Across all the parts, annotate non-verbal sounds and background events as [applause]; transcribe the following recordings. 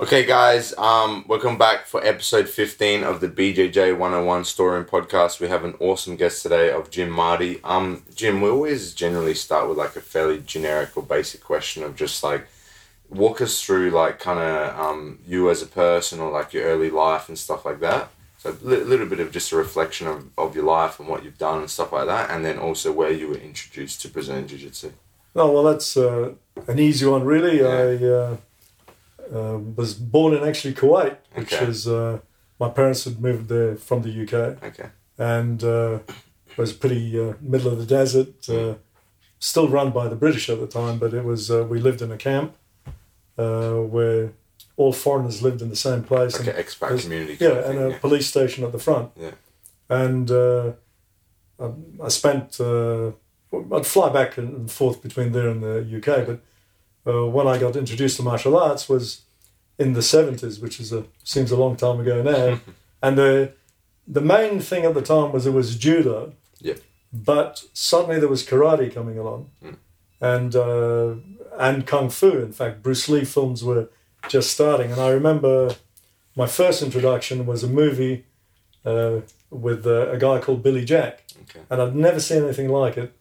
Okay, guys, um, welcome back for episode 15 of the BJJ 101 Storeroom Podcast. We have an awesome guest today of Jim Mardi. Um, Jim, we always generally start with like a fairly generic or basic question of just like walk us through like kind of um, you as a person or like your early life and stuff like that. So a li- little bit of just a reflection of, of your life and what you've done and stuff like that, and then also where you were introduced to Brazilian Jiu Jitsu. Oh well, that's uh, an easy one, really. Yeah. I uh, uh, was born in actually Kuwait, which Okay. is uh, my parents had moved there from the UK, Okay. and uh, was pretty uh, middle of the desert. Uh, still run by the British at the time, but it was uh, we lived in a camp uh, where all foreigners lived in the same place. Like and- an expat community. yeah, and thing, a police station at the front. Yeah. And uh, I, I spent, uh, I'd fly back and forth between there and the UK, but uh, when I got introduced to martial arts was in the 70s, which is a, seems a long time ago now. [laughs] and the, the main thing at the time was it was judo. Yeah. But suddenly there was karate coming along. Mm. And, uh, and kung fu. In fact, Bruce Lee films were just starting. And I remember my first introduction was a movie uh, with uh, a guy called Billy Jack, Okay. and I'd never seen anything like it.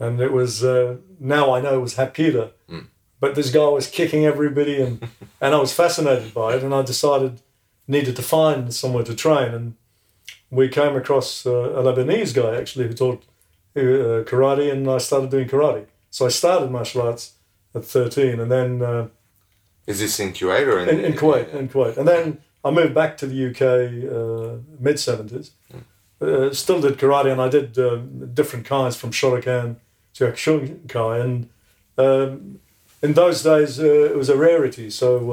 And it was uh, now I know it was Hapkido, Mm. But this guy was kicking everybody, and [laughs] and I was fascinated by it. And I decided needed to find somewhere to train, and we came across uh, a Lebanese guy actually who taught uh, karate, and I started doing karate. So I started martial arts at thirteen, and then. Uh, Is this in Kuwait or in, in, in Kuwait, in Kuwait, and then I moved back to the UK uh, mid seventies. Uh, still did karate, and I did uh, different kinds from Shotokan to Kyokushinkai, and um, in those days uh, it was a rarity. So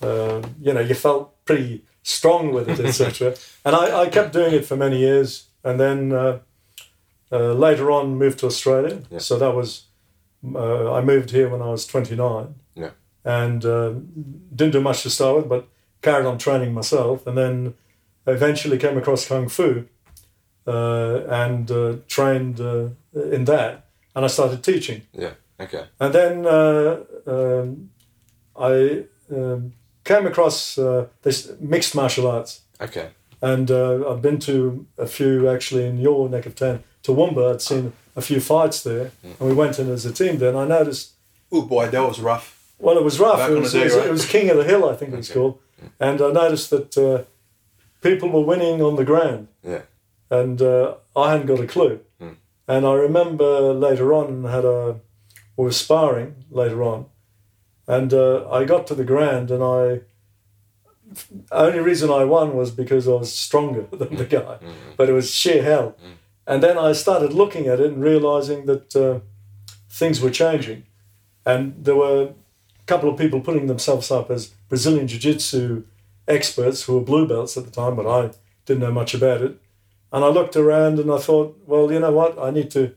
uh, uh, you know you felt pretty strong with it, etc. [laughs] and I, I kept doing it for many years, and then uh, uh, later on moved to Australia. Yeah. So that was uh, I moved here when I was twenty nine Yeah. and didn't do much to start with, but carried on training myself, and then eventually came across kung fu uh, and uh, trained uh, in that, and I started teaching, Yeah. Okay. and then uh, um, I um, came across uh, this mixed martial arts, Okay. and uh, I've been to a few actually in your neck of town, Toowoomba. I'd seen a few fights there, and we went in as a team there, and I noticed. Oh boy, that was rough. Well, it was rough. Back It on was, the day, it, was, right? it was King of the Hill, I think it was Okay. called. And I noticed that uh, people were winning on the ground, Yeah. and uh, I hadn't got a clue. Hmm. And I remember later on had a we were sparring later on, and uh, I got to the ground, and I only reason I won was because I was stronger [laughs] than the guy, but it was sheer hell. And then I started looking at it and realizing that uh, things were changing, and there were a couple of people putting themselves up as Brazilian Jiu Jitsu experts who were blue belts at the time, but I didn't know much about it. And I looked around and I thought, well, you know what? I need to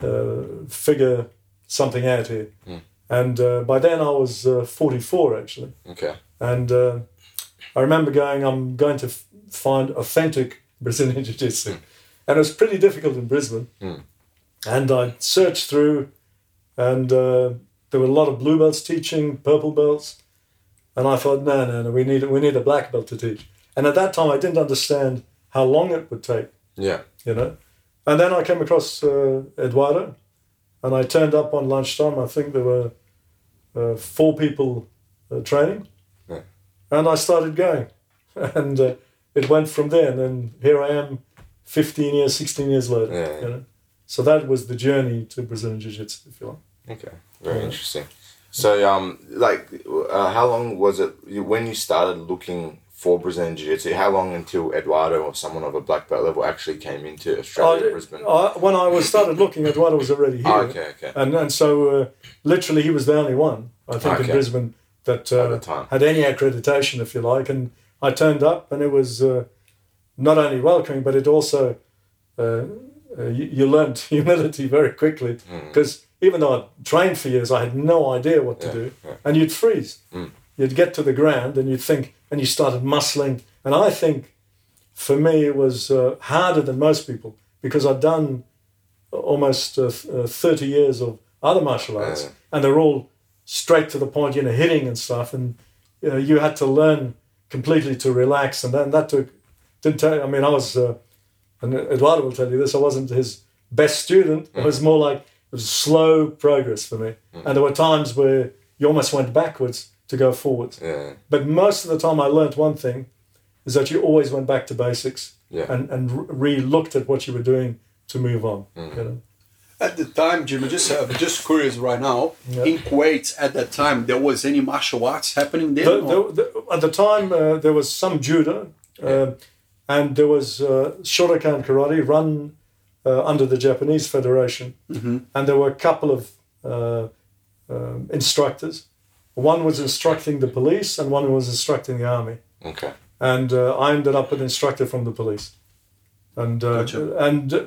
uh, figure something out here. Mm. And uh, by then I was uh, 44 actually. Okay. And uh, I remember going, I'm going to f- find authentic [laughs] Brazilian Jiu Jitsu. And it was pretty difficult in Brisbane. Mm. And I searched through, and uh, there were a lot of blue belts teaching, purple belts. And I thought, no, no, no, we need, we need a black belt to teach. And at that time, I didn't understand how long it would take, Yeah. you know. And then I came across uh, Eduardo, and I turned up on lunchtime. I think there were uh, four people uh, training, Yeah. and I started going, [laughs] and uh, it went from there. And then here I am, fifteen years, sixteen years later. Yeah, yeah. You know? So that was the journey to Brazilian Jiu Jitsu, if you like. Okay. Very Yeah. interesting. So, um, like, uh, how long was it when you started looking for Brazilian Jiu Jitsu? How long until Eduardo or someone of a black belt level actually came into Australia, I- Brisbane? I- when I was started looking, Eduardo was already here. Oh, okay, okay. And and so uh, literally he was the only one I think Okay. in Brisbane that uh, had any accreditation, if you like. And I turned up, and it was uh, not only welcoming, but it also uh, uh, you, you learned [laughs] humility very quickly Mm. because even though I trained for years, I had no idea what to Yeah, do, yeah. and you'd freeze. Mm. You'd get to the ground, and you'd think, and you started muscling. And I think for me it was uh, harder than most people because I'd done almost uh, uh, 30 years of other martial arts and they're all straight to the point you know hitting and stuff and you, know, you had to learn completely to relax, and then that took didn't take. I mean, I was, uh, and Eduardo will tell you this. I wasn't his best student. It was more like it was slow progress for me, and there were times where you almost went backwards to go forward. Yeah. But most of the time, I learnt one thing: is that you always went back to basics Yeah. and and re looked at what you were doing to move on. You know? At the time, Jim, I'm just uh, just curious right now. Yeah. In Kuwait, at that time, there was any martial arts happening there? The- the- the- at the time, uh, there was some judo, uh, and there was uh, Shotokan karate run uh, under the Japanese Federation, and there were a couple of uh, um, instructors. One was instructing the police, and one was instructing the army. Okay. And uh, I ended up an instructor from the police, and uh, Gotcha. and uh,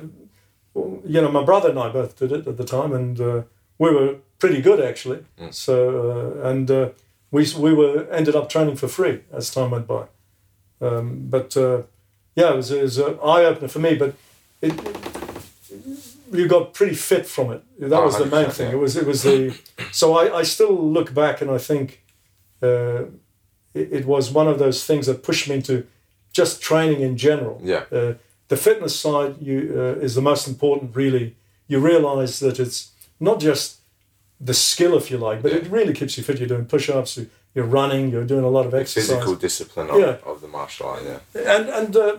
you know my brother and I both did it at the time, and uh, we were pretty good actually. So uh, and uh, we we were ended up training for free as time went by. Um, but uh, yeah, it was, it was an eye opener for me. But it, you got pretty fit from it. That Oh, was the main thing. yeah. It was it was the so I, I still look back and I think uh, it, it was one of those things that pushed me into just training in general. Yeah. Uh, the fitness side you uh, is the most important. Really, you realise that it's not just the skill, if you like, but it really keeps you fit. You're doing push-ups, you- you're running, you're doing a lot of exercise, Physical discipline of, Yeah. of the martial art. Yeah. and and uh,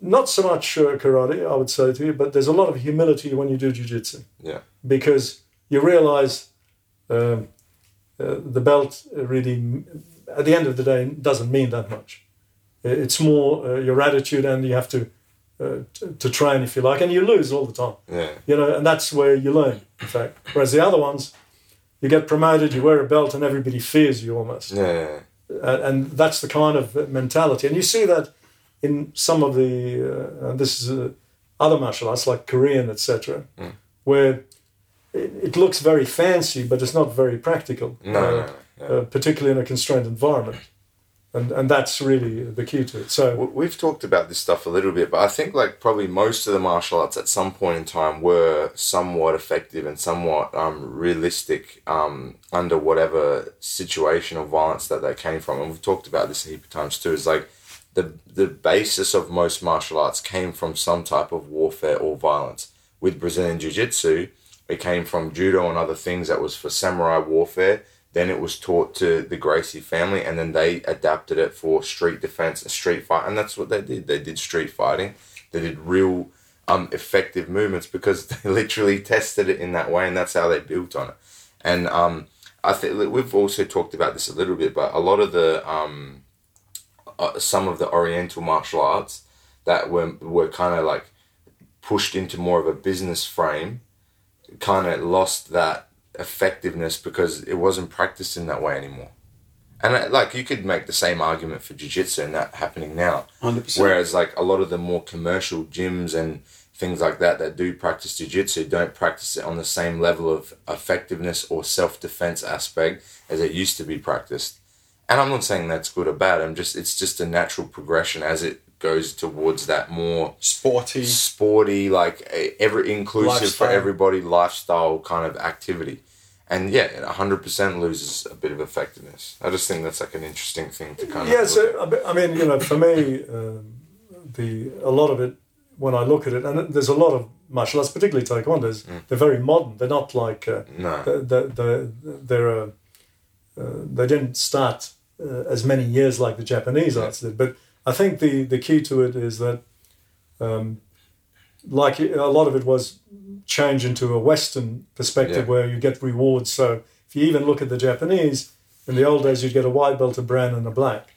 not so much uh, karate, I would say to you, but there's a lot of humility when you do jiu-jitsu Yeah. because you realise um, uh, the belt really, at the end of the day, doesn't mean that much. It's more uh, your attitude, and you have to, uh, to to train if you like, and you lose all the time. Yeah. You know, and that's where you learn. In fact, whereas the other ones, you get promoted, you wear a belt, and everybody fears you almost Yeah. yeah. and, and that's the kind of mentality. And you see that in some of the uh, this is uh, other martial arts like Korean, etc., where it, it looks very fancy, but it's not very practical. No, uh, no, no, yeah. uh, particularly in a constrained environment, and and that's really the key to it. So We've talked about this stuff a little bit, but I think like probably most of the martial arts at some point in time were somewhat effective and somewhat um, realistic um, under whatever situation or violence that they came from. And we've talked about this a heap of times too. Is like the the basis of most martial arts came from some type of warfare or violence. With Brazilian Jiu Jitsu, it came from judo and other things that was for samurai warfare. Then it was taught to the Gracie family, and then they adapted it for street defense and street fight, and that's what they did. They did street fighting. They did real um, effective movements because [laughs] they literally tested it in that way, and that's how they built on it. And um, I think we've also talked about this a little bit, but a lot of the um, uh, some of the Oriental martial arts that were were kind of like pushed into more of a business frame, kind of lost that effectiveness because it wasn't practiced in that way anymore. And uh, like you could make the same argument for jiu-jitsu and that happening now. 100%. Whereas like a lot of the more commercial gyms and things like that that do practice jiu-jitsu don't practice it on the same level of effectiveness or self-defense aspect as it used to be practiced. And I'm not saying that's good or bad. I'm just it's just a natural progression as it goes towards that more Sporty. sporty, like every inclusive for everybody lifestyle kind of activity. And yeah, it 100% loses a bit of effectiveness. I just think that's like an interesting thing to kind of. yeah, so I I mean, you know, for me, um, the a lot of it when I look at it, and there's a lot of martial arts, particularly taekwondo's, they're very modern. They're not like uh, no. the, the, the, they're uh, uh, they didn't start uh, as many years like the Japanese arts did. But I think the the key to it is that, um, like a lot of it was change into a Western perspective Yeah. where you get rewards. So if you even look at the Japanese, in the old days you'd get a white belt, a brown, and a black,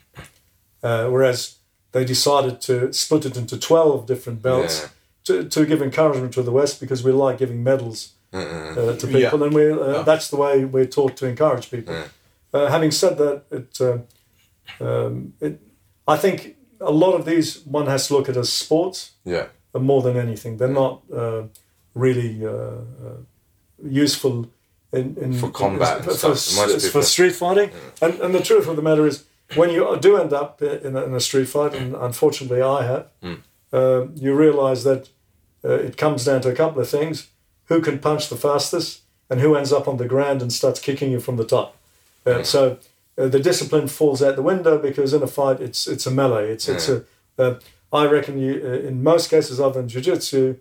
uh, whereas they decided to split it into twelve different belts. Yeah. To, to give encouragement to the West because we like giving medals uh, to people, and we uh, Yeah. that's the way we're taught to encourage people. Yeah. Uh, having said that, it, uh, um, it, I think a lot of these one has to look at as sports Yeah. uh, more than anything. They're not uh, really uh, uh, useful in, in For combat and for, for, street fighting. And, and the truth of the matter is, when you do end up in a, in a street fight, and unfortunately I have, Mm. uh, you realise that uh, it comes down to a couple of things: who can punch the fastest, and who ends up on the ground and starts kicking you from the top. Uh, Mm. So uh, the discipline falls out the window because in a fight it's it's a melee. It's it's a. Uh, I reckon you uh, in most cases other than jiu-jitsu,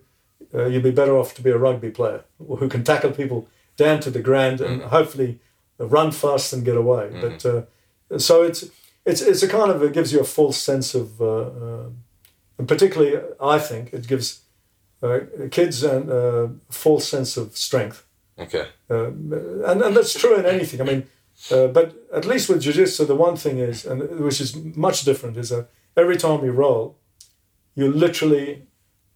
uh, you'd be better off to be a rugby player who can tackle people down to the ground and hopefully run fast and get away. But uh, so it's it's it's a kind of it gives you a false sense of, and particularly I think it gives uh, kids a uh, false sense of strength. Okay. Uh, and, and that's true in anything. I mean, uh, but at least with jiu-jitsu, the one thing is, and which is much different, is that every time you roll, you literally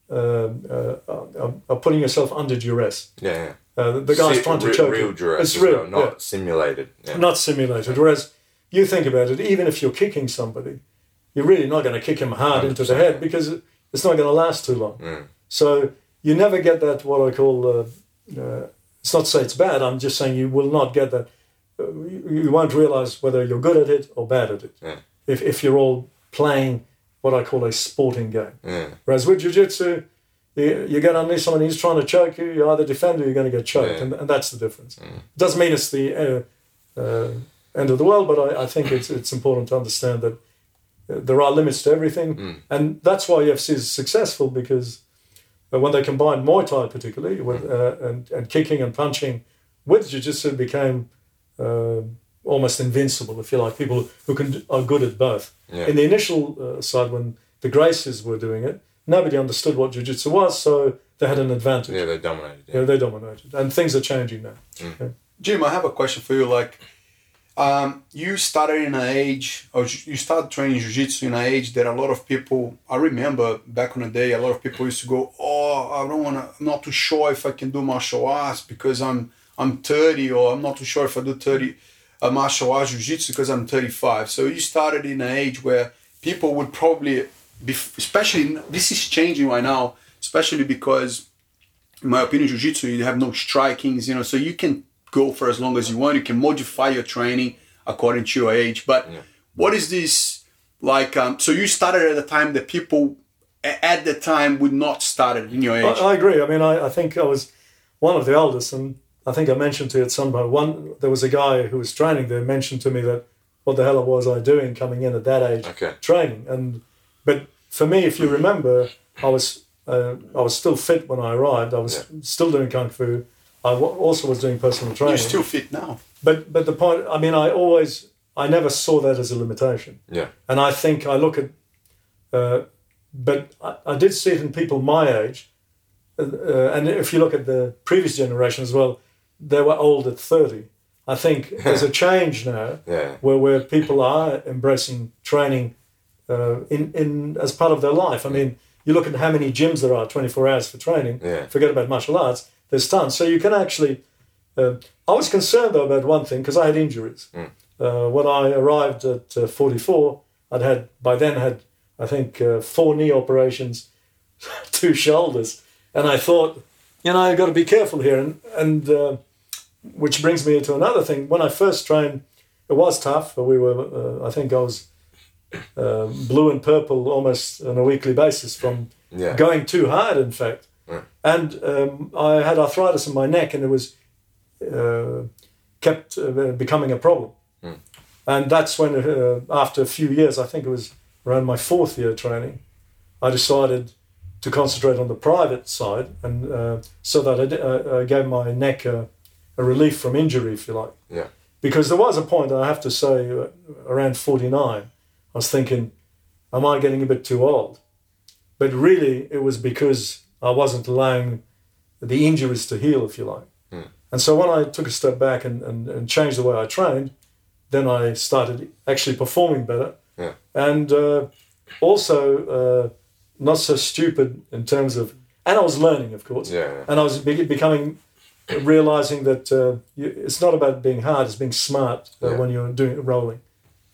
uh, uh, are, are putting yourself under duress. Yeah. yeah. Uh, the, guy's Si- trying to re- choke real you. duress It's real, well, not yeah. simulated. Yeah. not simulated. Whereas you think about it, even if you're kicking somebody, you're really not going to kick him hard into the head because it's not going to last too long. Mm. So you never get that what I call. Uh, uh, it's not to say it's bad. I'm just saying you will not get that. You, you won't realize whether you're good at it or bad at it. Yeah. If if you're all playing what I call a sporting game. Yeah. Whereas with jiu-jitsu, you, you get underneath someone who's trying to choke you, you either defend or you're going to get choked. Yeah. And, and that's the difference. It doesn't mean it's the uh, uh, end of the world, but I, I think it's, it's important to understand that uh, there are limits to everything. And that's why UFC is successful because uh, when they combined Muay Thai, particularly, with, uh, and, and kicking and punching with jiu-jitsu, became uh, almost invincible, if you like, people who can are good at both. Yeah. In the initial uh, side, when the Gracies were doing it, nobody understood what jiu-jitsu was, so they had an advantage. Yeah, they dominated. Yeah, Yeah. they dominated, and things are changing now. Jim, I have a question for you. Like, um, you started in an age, or you started training jiu-jitsu in an age that a lot of people. I remember back in the day, a lot of people used to go, "Oh, I don't want to. I'm not too sure if I can do martial arts because I'm I'm 30, or I'm not too sure if I do 30 uh, martial arts jiu-jitsu because I'm 35." So you started in an age where people would probably be, especially this is changing right now, especially because in my opinion, jiu-jitsu, you have no strikings, you know, so you can go for as long as you want. You can modify your training according to your age. But what is this like? Um, so you started at a time that people at the time would not started in your age. I, I agree. I mean, I, I think I was one of the eldest, and I think I mentioned to you at some point. One, there was a guy who was training there mentioned to me that what the hell was I doing coming in at that age Okay. training? And but for me, if you remember, I was uh, I was still fit when I arrived. I was still doing kung fu. I also was doing personal training. You're still fit now. but but the point, I mean, I always I never saw that as a limitation. Yeah. And I think I look at, uh, but I, I did see it in people my age. Uh, uh, and if you look at the previous generation as well, they were old at 30. I think [laughs] there's a change now Yeah. where, where people are embracing training uh, in, in as part of their life. I mean, you look at how many gyms there are 24 hours for training, Yeah. forget about martial arts, there's tons. So you can actually. Uh, I was concerned though about one thing because I had injuries. Uh, when I arrived at uh, 44, I'd had by then had I think uh, four knee operations, [laughs] two shoulders, and I thought, you know, I've got to be careful here. And and uh, which brings me to another thing. When I first trained, it was tough. But we were, uh, I think, I was uh, blue and purple almost on a weekly basis from Yeah. going too hard. In fact, Right. and um, I had arthritis in my neck, and it was uh, kept uh, becoming a problem. And that's when, uh, after a few years, I think it was around my fourth year training, I decided to concentrate on the private side, and uh, so that I, uh, I gave my neck a, a relief from injury, if you like. Yeah. Because there was a point, I have to say, uh, around 49, I was thinking, am I getting a bit too old? But really, it was because I wasn't allowing the injuries to heal, if you like. And so when I took a step back and, and, and changed the way I trained, then I started actually performing better. Yeah. And uh, also uh, not so stupid in terms of, and I was learning, of course. Yeah, yeah. And I was be- becoming, realizing that uh, you, it's not about being hard, it's being smart uh, Yeah. when you're doing rolling.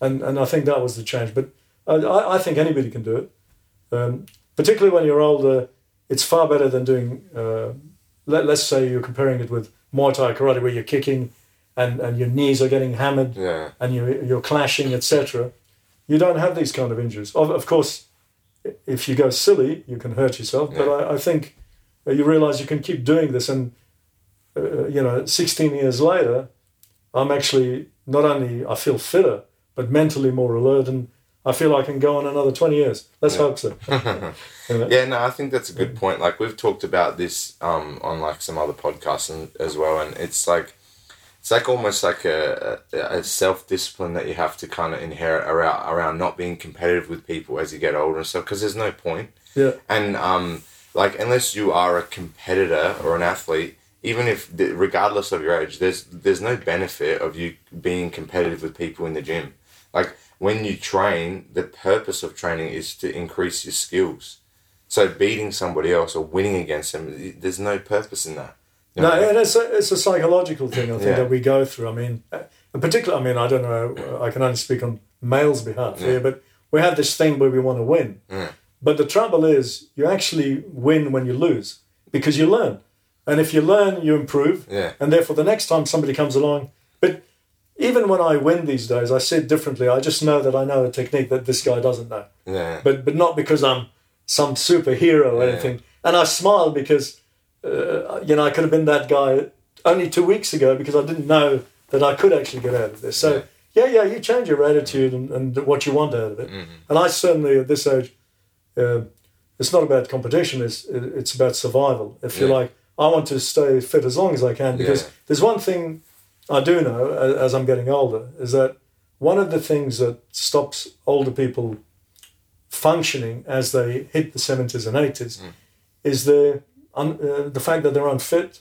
And, and I think that was the change. But I, I think anybody can do it. Um, particularly when you're older, it's far better than doing, uh, let, let's say you're comparing it with Muay Thai karate where you're kicking and, and your knees are getting hammered Yeah. and you, you're clashing, etc. You don't have these kind of injuries. Of, of course, if you go silly, you can hurt yourself. But I, I think uh, you realize you can keep doing this. And, uh, you know, 16 years later, I'm actually not only I feel fitter, but mentally more alert, and I feel I can go on another twenty years. Let's Yeah. hope so. You [laughs] know? Yeah, no, I think that's a good point. Like we've talked about this um, on like some other podcasts and, as well, and it's like it's like almost like a, a, a self discipline that you have to kind of inherit around around not being competitive with people as you get older and stuff. Because there's no point, Yeah. and um, like unless you are a competitor or an athlete, even if regardless of your age, there's there's no benefit of you being competitive with people in the gym. Like when you train, the purpose of training is to increase your skills. So beating somebody else or winning against them, there's no purpose in that. You No, know? and it's a, it's a psychological thing, I think, Yeah. that we go through. I mean, uh, in particular, I mean, I don't know, I can only speak on males' behalf here, but we have this thing where we want to win. Yeah. But the trouble is, you actually win when you lose because you learn. And if you learn, you improve. Yeah. And therefore, the next time somebody comes along, but even when I win these days, I see it differently. I just know that I know a technique that this guy doesn't know yeah, but but not because I'm some superhero or Yeah. anything. And I smile because uh, you know I could have been that guy only two weeks ago because I didn't know that I could actually get out of this. So yeah, yeah, you change your attitude and, and what you want out of it. And I certainly at this age, uh, it's not about competition. It's it's about survival. If you like, I want to stay fit as long as I can because Yeah. there's one thing I do know as I'm getting older is that one of the things that stops older people functioning as they hit the 70s and 80s is the, uh, the fact that they're unfit,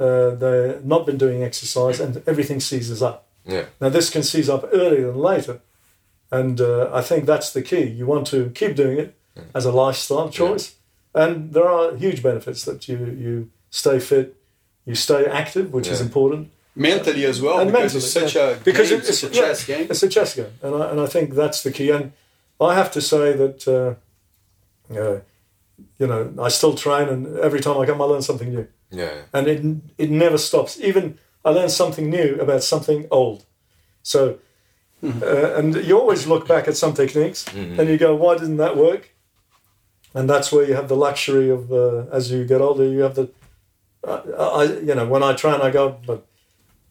uh, they've not been doing exercise, and everything seizes up. yeah, Now, this can seize up earlier than later, and uh, I think that's the key. You want to keep doing it as a lifestyle choice, and there are huge benefits that you, you stay fit, you stay active, which is important. mentally as well And because mentally, it's such yeah. a Because game, it's- such a yeah. chess game. It's a chess game, and I, and I think that's the key. And I have to say that, uh, uh, you know, I still train, and every time I come, I learn something new, yeah, and it it never stops. Even I learn something new about something old. So, uh, and you always look back at some techniques, and you go, "Why didn't that work?" And that's where you have the luxury of, uh, as you get older, you have the, uh, I, you know, when I train, I go, but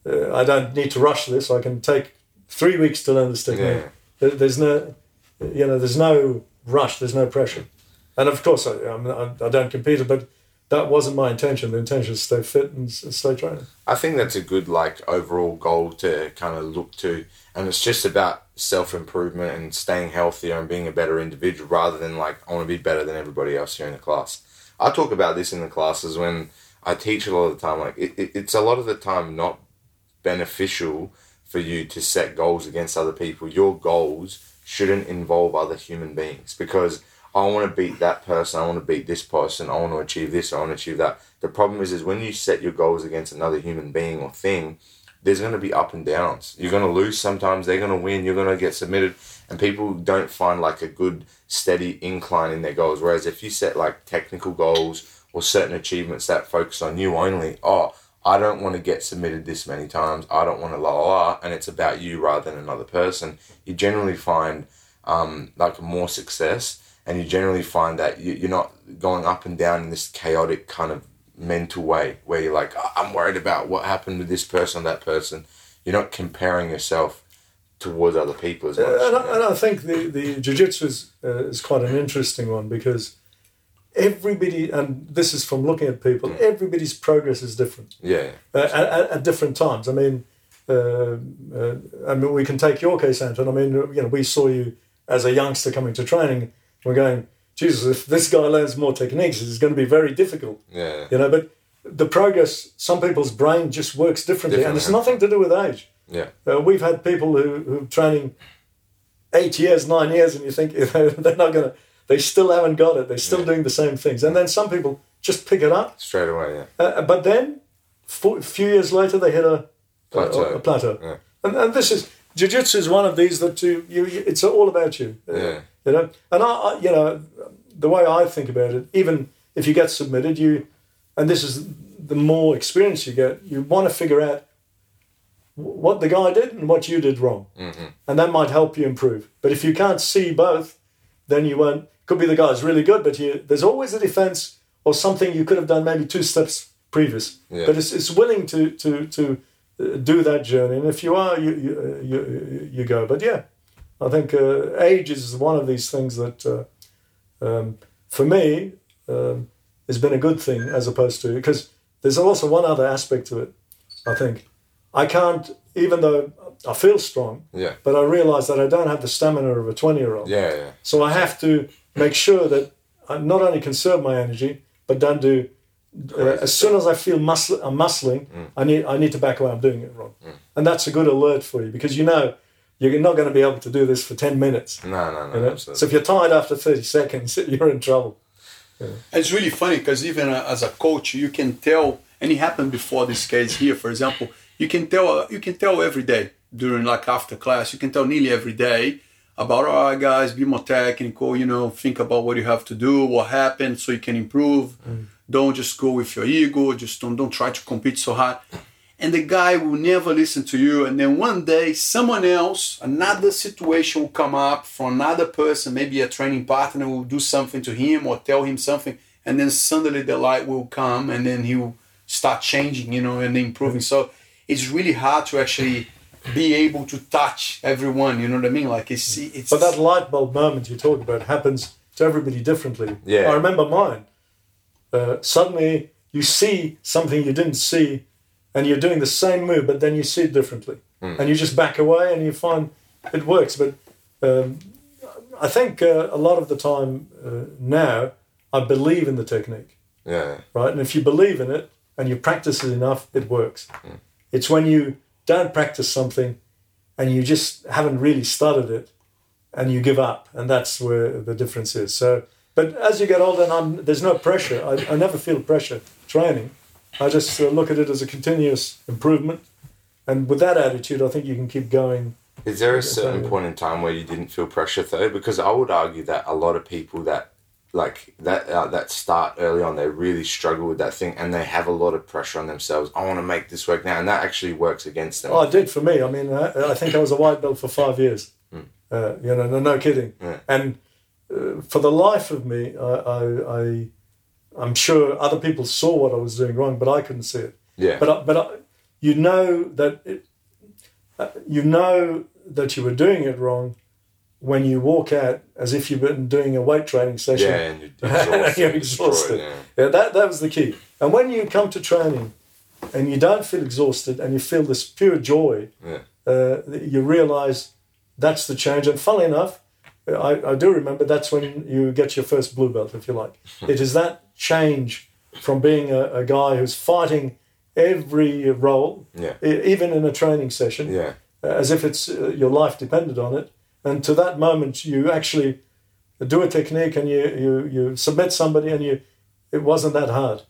uh, I don't need to rush this. I can take three weeks to learn this technique. Yeah. There- There's no, you know, there's no rush. There's no pressure. And of course, I, I'm, I, I don't compete, but that wasn't my intention. The intention is to stay fit and stay training. I think that's a good like overall goal to kind of look to, and it's just about self improvement and staying healthier and being a better individual rather than like I want to be better than everybody else here in the class. I talk about this in the classes when I teach a lot of the time. Like it, it, it's a lot of the time not beneficial for you to set goals against other people. Your goals shouldn't involve other human beings because I want to beat that person, I want to beat this person, I want to achieve this, I want to achieve that. The problem is, is when you set your goals against another human being or thing, there's going to be up and downs. You're going to lose sometimes, they're going to win, you're going to get submitted, and people don't find like a good steady incline in their goals. Whereas if you set like technical goals or certain achievements that focus on you only, oh, I don't want to get submitted this many times, I don't want to la la la, and it's about you rather than another person, you generally find um, like more success and you generally find that you, you're not going up and down in this chaotic kind of mental way where you're like "Oh, i'm worried about what happened with this person that person. You're not comparing yourself towards other people as much. Uh, and, I, and I think the, the jiu-jitsu is, uh, is quite an interesting one because everybody, and this is from looking at people, everybody's progress is different. yeah uh, at, at, different times. I mean, uh, uh, I mean, we can take your case, Anton. I mean, you know, we saw you as a youngster coming to training. We're going, Jesus, if this guy learns more techniques, it's going to be very difficult. yeah You know, but the progress, some people's brain just works differently, and it's nothing to do with age. yeah Uh, we've had people who who training eight years, nine years, and you think you [laughs] know, they're not going to. They still haven't got it. They're still Yeah. doing the same things, and then some people just pick it up straight away yeah uh, but then, a few years later, they hit a Plateau. A, a plateau. Yeah. And, and this is jiu-jitsu is one of these that you, you, you it's all about you. Uh, Yeah. You know, and I, I, you know, the way I think about it, even if you get submitted, you, and this is the more experience you get, you want to figure out what the guy did and what you did wrong, mm-hmm. and that might help you improve. But if you can't see both, then you won't. Could be the guy guy's really good, but you, there's always a defense or something you could have done maybe two steps previous. Yeah. But it's, it's willing to to to uh, do that journey. And if you are, you you you, you go. But yeah, I think uh, age is one of these things that, uh, um, for me, um, has been a good thing as opposed to because there's also one other aspect to it. I think I can't, even though I feel strong, Yeah. but I realise that I don't have the stamina of a twenty-year-old. Yeah, yeah. So I have to make sure that I not only conserve my energy, but don't do. Uh, as soon as I feel muscle, I'm muscling, I need I need to back away. I'm doing it wrong, and that's a good alert for you because you know you're not going to be able to do this for ten minutes. No, no, no. You know? absolutely. So if you're tired after thirty seconds, [laughs] you're in trouble. It's really funny because even uh, as a coach, you can tell, and it happened before this case here. For example, you can tell you can tell every day during like after class, you can tell nearly every day about all right, guys, be more technical. You know, think about what you have to do, what happened, so you can improve. Mm. Don't just go with your ego. Just don't don't try to compete so hard. And the guy will never listen to you. And then one day, someone else, another situation will come up from another person, maybe a training partner will do something to him or tell him something. And then suddenly the light will come and then he'll start changing, you know, and improving. So it's really hard to actually be able to touch everyone, you know what I mean? Like it's, it's But that light bulb moment you talk about happens to everybody differently. Yeah. I remember mine. Uh, suddenly you see something you didn't see, and you're doing the same move, but then you see it differently, and you just back away, and you find it works. But um, I think uh, a lot of the time uh, now, I believe in the technique, yeah, right? And if you believe in it and you practice it enough, it works. It's when you don't practice something, and you just haven't really started it, and you give up, and that's where the difference is. So, but as you get older, and I'm, there's no pressure. I, I never feel pressure training. I just uh, look at it as a continuous improvement, and with that attitude, I think you can keep going. Is there a certain point in time where you didn't feel pressure though? Because I would argue that a lot of people that like that uh, that start early on, they really struggle with that thing, and they have a lot of pressure on themselves. I want to make this work now, and that actually works against them. Oh, it did for me. I mean, I, I think I was a white belt for five years. Uh, you know, no, no kidding. Yeah. And uh, for the life of me, I, I, I, I'm sure other people saw what I was doing wrong, but I couldn't see it. yeah, But I, but I, you know that it, uh, you know that you were doing it wrong when you walk out as if you've been doing a weight training session. yeah, and you're exhausted. [laughs] You're destroyed, exhausted. yeah. Yeah, that, that was the key. And when you come to training and you don't feel exhausted and you feel this pure joy, Yeah. uh, you realize that's the change. And funnily enough, I, I do remember that's when you get your first blue belt, if you like. [laughs] it is that change from being a, a guy who's fighting every role, Yeah. e- even in a training session, Yeah, as if it's uh, your life depended on it. And to that moment, you actually do a technique and you, you, you submit somebody and you it wasn't that hard.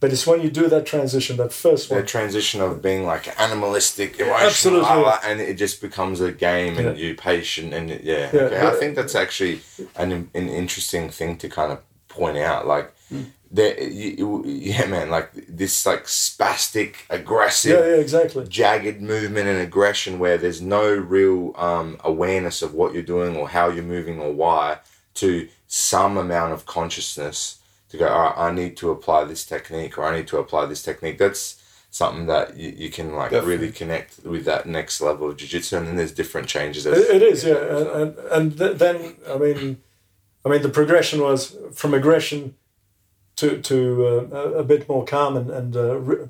But it's when you do that transition, that first the one. transition of being like animalistic, emotional, absolutely. blah, blah, and it just becomes a game, and you're patient, and it- yeah, Yeah, okay. I think that's actually an an interesting thing to kind of point out, like. There, you, you- yeah, man, like this, like spastic, aggressive, Yeah, yeah, exactly. jagged movement and aggression where there's no real um, awareness of what you're doing or how you're moving or why to some amount of consciousness to go all right i need to apply this technique or i need to apply this technique that's something that you, you can like Definitely. really connect with that next level of jiu-jitsu and then there's different changes as It, it is, yeah, get and, better. and and th- then I mean, I mean the progression was from aggression to to uh, a, bit more calm and and uh, re-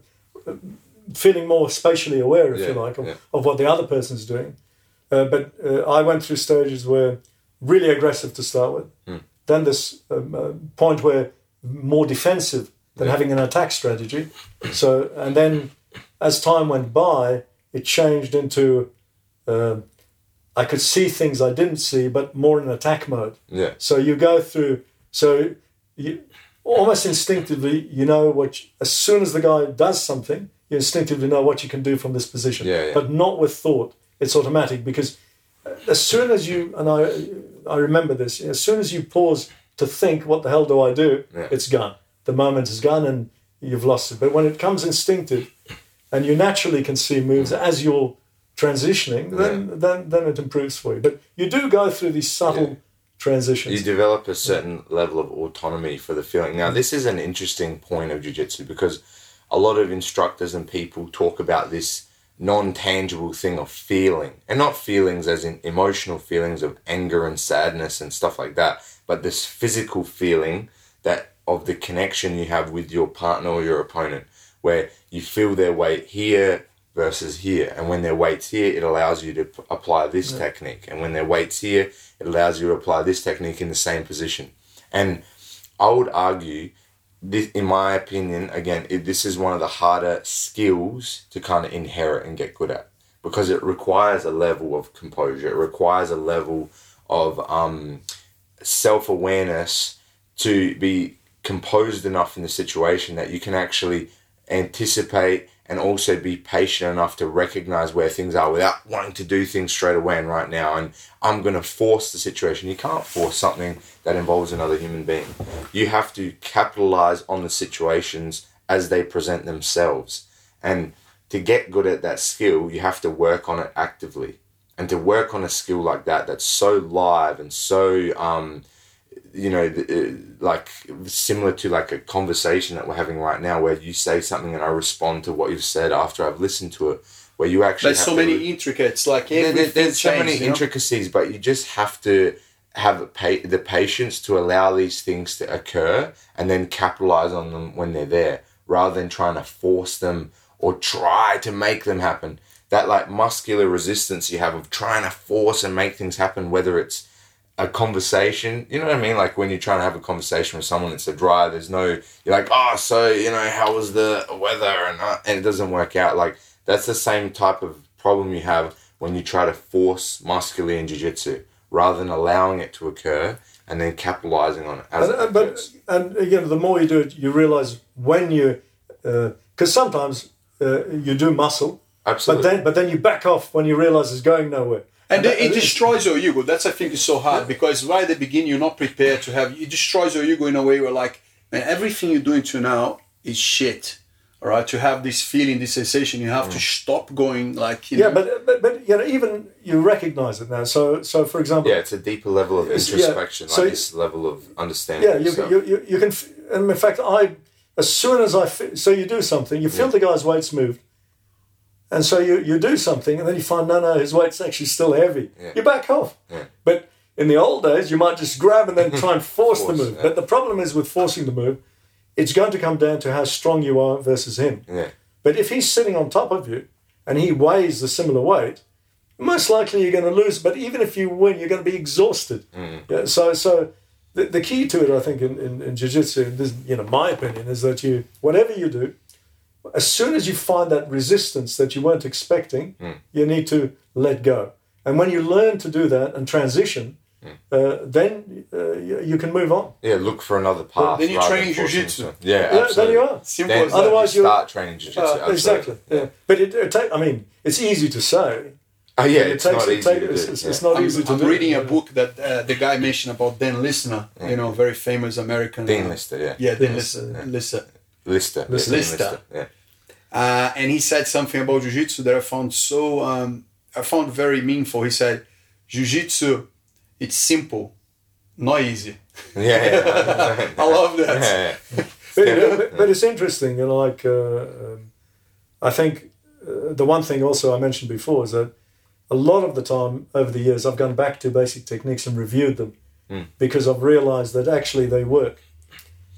feeling more spatially aware, if you like, of, yeah. of what the other person's doing. Uh, but uh, I went through stages where really aggressive to start with, Hmm. then this um, uh, point where more defensive than Yeah. having an attack strategy. So and then as time went by, it changed into. um I could see things I didn't see, but more in attack mode. yeah So you go through. So you almost instinctively, you know what. You, as soon as the guy does something, you instinctively know what you can do from this position. Yeah, yeah. But not with thought. It's automatic because as soon as you and I, I remember this. As soon as you pause to think, "What the hell do I do?" Yeah. It's gone. The moment is gone, and you've lost it. But when it comes instinctive, and you naturally can see moves as you're transitioning, then then then it improves for you. But you do go through these subtle transitions. you develop a certain level of autonomy for the feeling. Now, this is an interesting point of jiu-jitsu because a lot of instructors and people talk about this non-tangible thing of feeling and not feelings as in emotional feelings of anger and sadness and stuff like that but this physical feeling that of the connection you have with your partner or your opponent where you feel their weight here versus here and when their weight's here it allows you to p- apply this Yeah. technique and when their weight's here it allows you to apply this technique in the same position and i would argue this, in my opinion, again, it, this is one of the harder skills to kind of inherit and get good at because it requires a level of composure. It requires a level of um, self awareness to be composed enough in the situation that you can actually anticipate and also be patient enough to recognize where things are without wanting to do things straight away and right now. And I'm going to force the situation. You can't force something that involves another human being. You have to capitalize on the situations as they present themselves. And to get good at that skill, you have to work on it actively. And to work on a skill like that, that's so live and so, um, you know, like similar to like a conversation that we're having right now, where you say something and I respond to what you've said after I've listened to it, where you actually There's so many re- intricates, like there- there- there's so many you know? intricacies, but you just have to have pa- the patience to allow these things to occur and then capitalize on them when they're there, rather than trying to force them or try to make them happen. That like muscular resistance you have of trying to force and make things happen, whether it's a conversation, you know what I mean? Like when you're trying to have a conversation with someone, it's a dry. There's no, you're like, oh, so you know, how was the weather, and uh, and it doesn't work out. Like that's the same type of problem you have when you try to force muscularly in jiu-jitsu rather than allowing it to occur and then capitalizing on it as And, it uh, but and again, the more you do it, you realize when you, because sometimes uh, you do muscle, Absolutely. but then but then you back off when you realize it's going nowhere. And that- it destroys your ego. That's I think is so hard because right at the beginning you're not prepared to have. It destroys your ego in a way where like, man, everything you're doing to now is shit. All right, to have this feeling, this sensation, you have to mm. stop going like. You yeah, know, but, but but you know even you recognize it now. So so for example, yeah, it's a deeper level of It's- yeah, introspection, so like this level of understanding. yeah, you, yourself. you, you, you can. And in fact, I as soon as I fe- so you do something, you feel the guy's weight's moved, and so you you do something, and then you find no no his weight's actually still heavy. Yeah. You back off. Yeah. But in the old days, you might just grab and then try and [laughs] force, the move. yeah. But the problem is with forcing the move, it's going to come down to how strong you are versus him. But if he's sitting on top of you and he weighs a similar weight, most likely you're going to lose. But even if you win, you're going to be exhausted. Mm. Yeah, so so the, the key to it, I think, in, in, in jiu-jitsu, this, you know, my opinion is that you, whatever you do, as soon as you find that resistance that you weren't expecting, you need to let go. And when you learn to do that and transition, uh, then uh, you, you can move on. yeah. Look for another path. then you train than forcing jiu-jitsu. yourself. Yeah, Yeah, absolutely. then you are. simple Then as. Otherwise, you you're- start training jiu-jitsu. Uh, exactly. Yeah. But it, it take, I mean, it's easy to say. Oh yeah, It it's takes- not it easy take- it's- it's- yeah. it's not I'm, easy to I'm do. reading a book that uh, the guy mentioned about Dan Listener, you know, very famous American. Dan uh, Lister, yeah. Yeah, Dan Yes, Lister. uh, Lister. Lister. Lister. Lister. Yeah. Uh, and he said something about jiu-jitsu that I found so um, I found very meaningful. He said, "Jiu-jitsu, it's simple, not easy." [laughs] Yeah, yeah. [laughs] I love that. yeah, yeah. [laughs] But, Yeah. but, but it's interesting, you know, like uh, um, I think uh, the one thing also I mentioned before is that a lot of the time over the years I've gone back to basic techniques and reviewed them because I've realized that actually they work.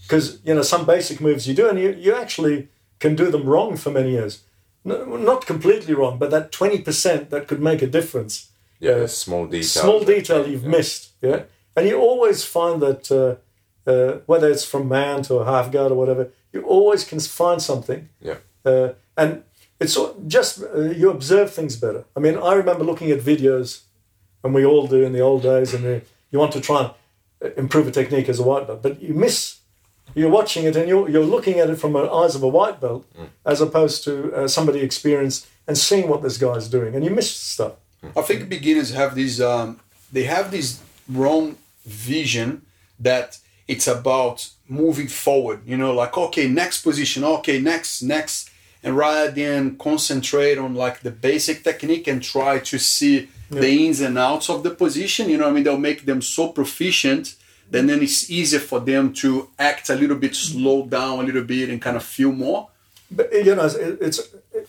Because you know some basic moves you do and you, you actually can do them wrong for many years, no, not completely wrong, but that twenty percent that could make a difference Yeah, Uh, small details. small detail you've Yeah. missed. Yeah, and you always find that uh, uh, whether it's from mount or half guard or whatever, you always can find something. Yeah. Uh, and it's just uh, you observe things better. I mean, I remember looking at videos, and we all do in the old days, and uh, you want to try and improve a technique as a white belt, but you miss. You're watching it and you're, you're looking at it from the eyes of a white belt as opposed to uh, somebody experienced and seeing what this guy's doing, and you miss stuff. I think beginners have this. Um, they have this wrong vision that it's about moving forward. You know, like okay, next position, okay, next, next, and rather than concentrate on like the basic technique and try to see the ins and outs of the position. You know, what I mean, they'll make them so proficient. Then, then it's easier for them to act a little bit slow down a little bit and kind of feel more. But you know, it's, it's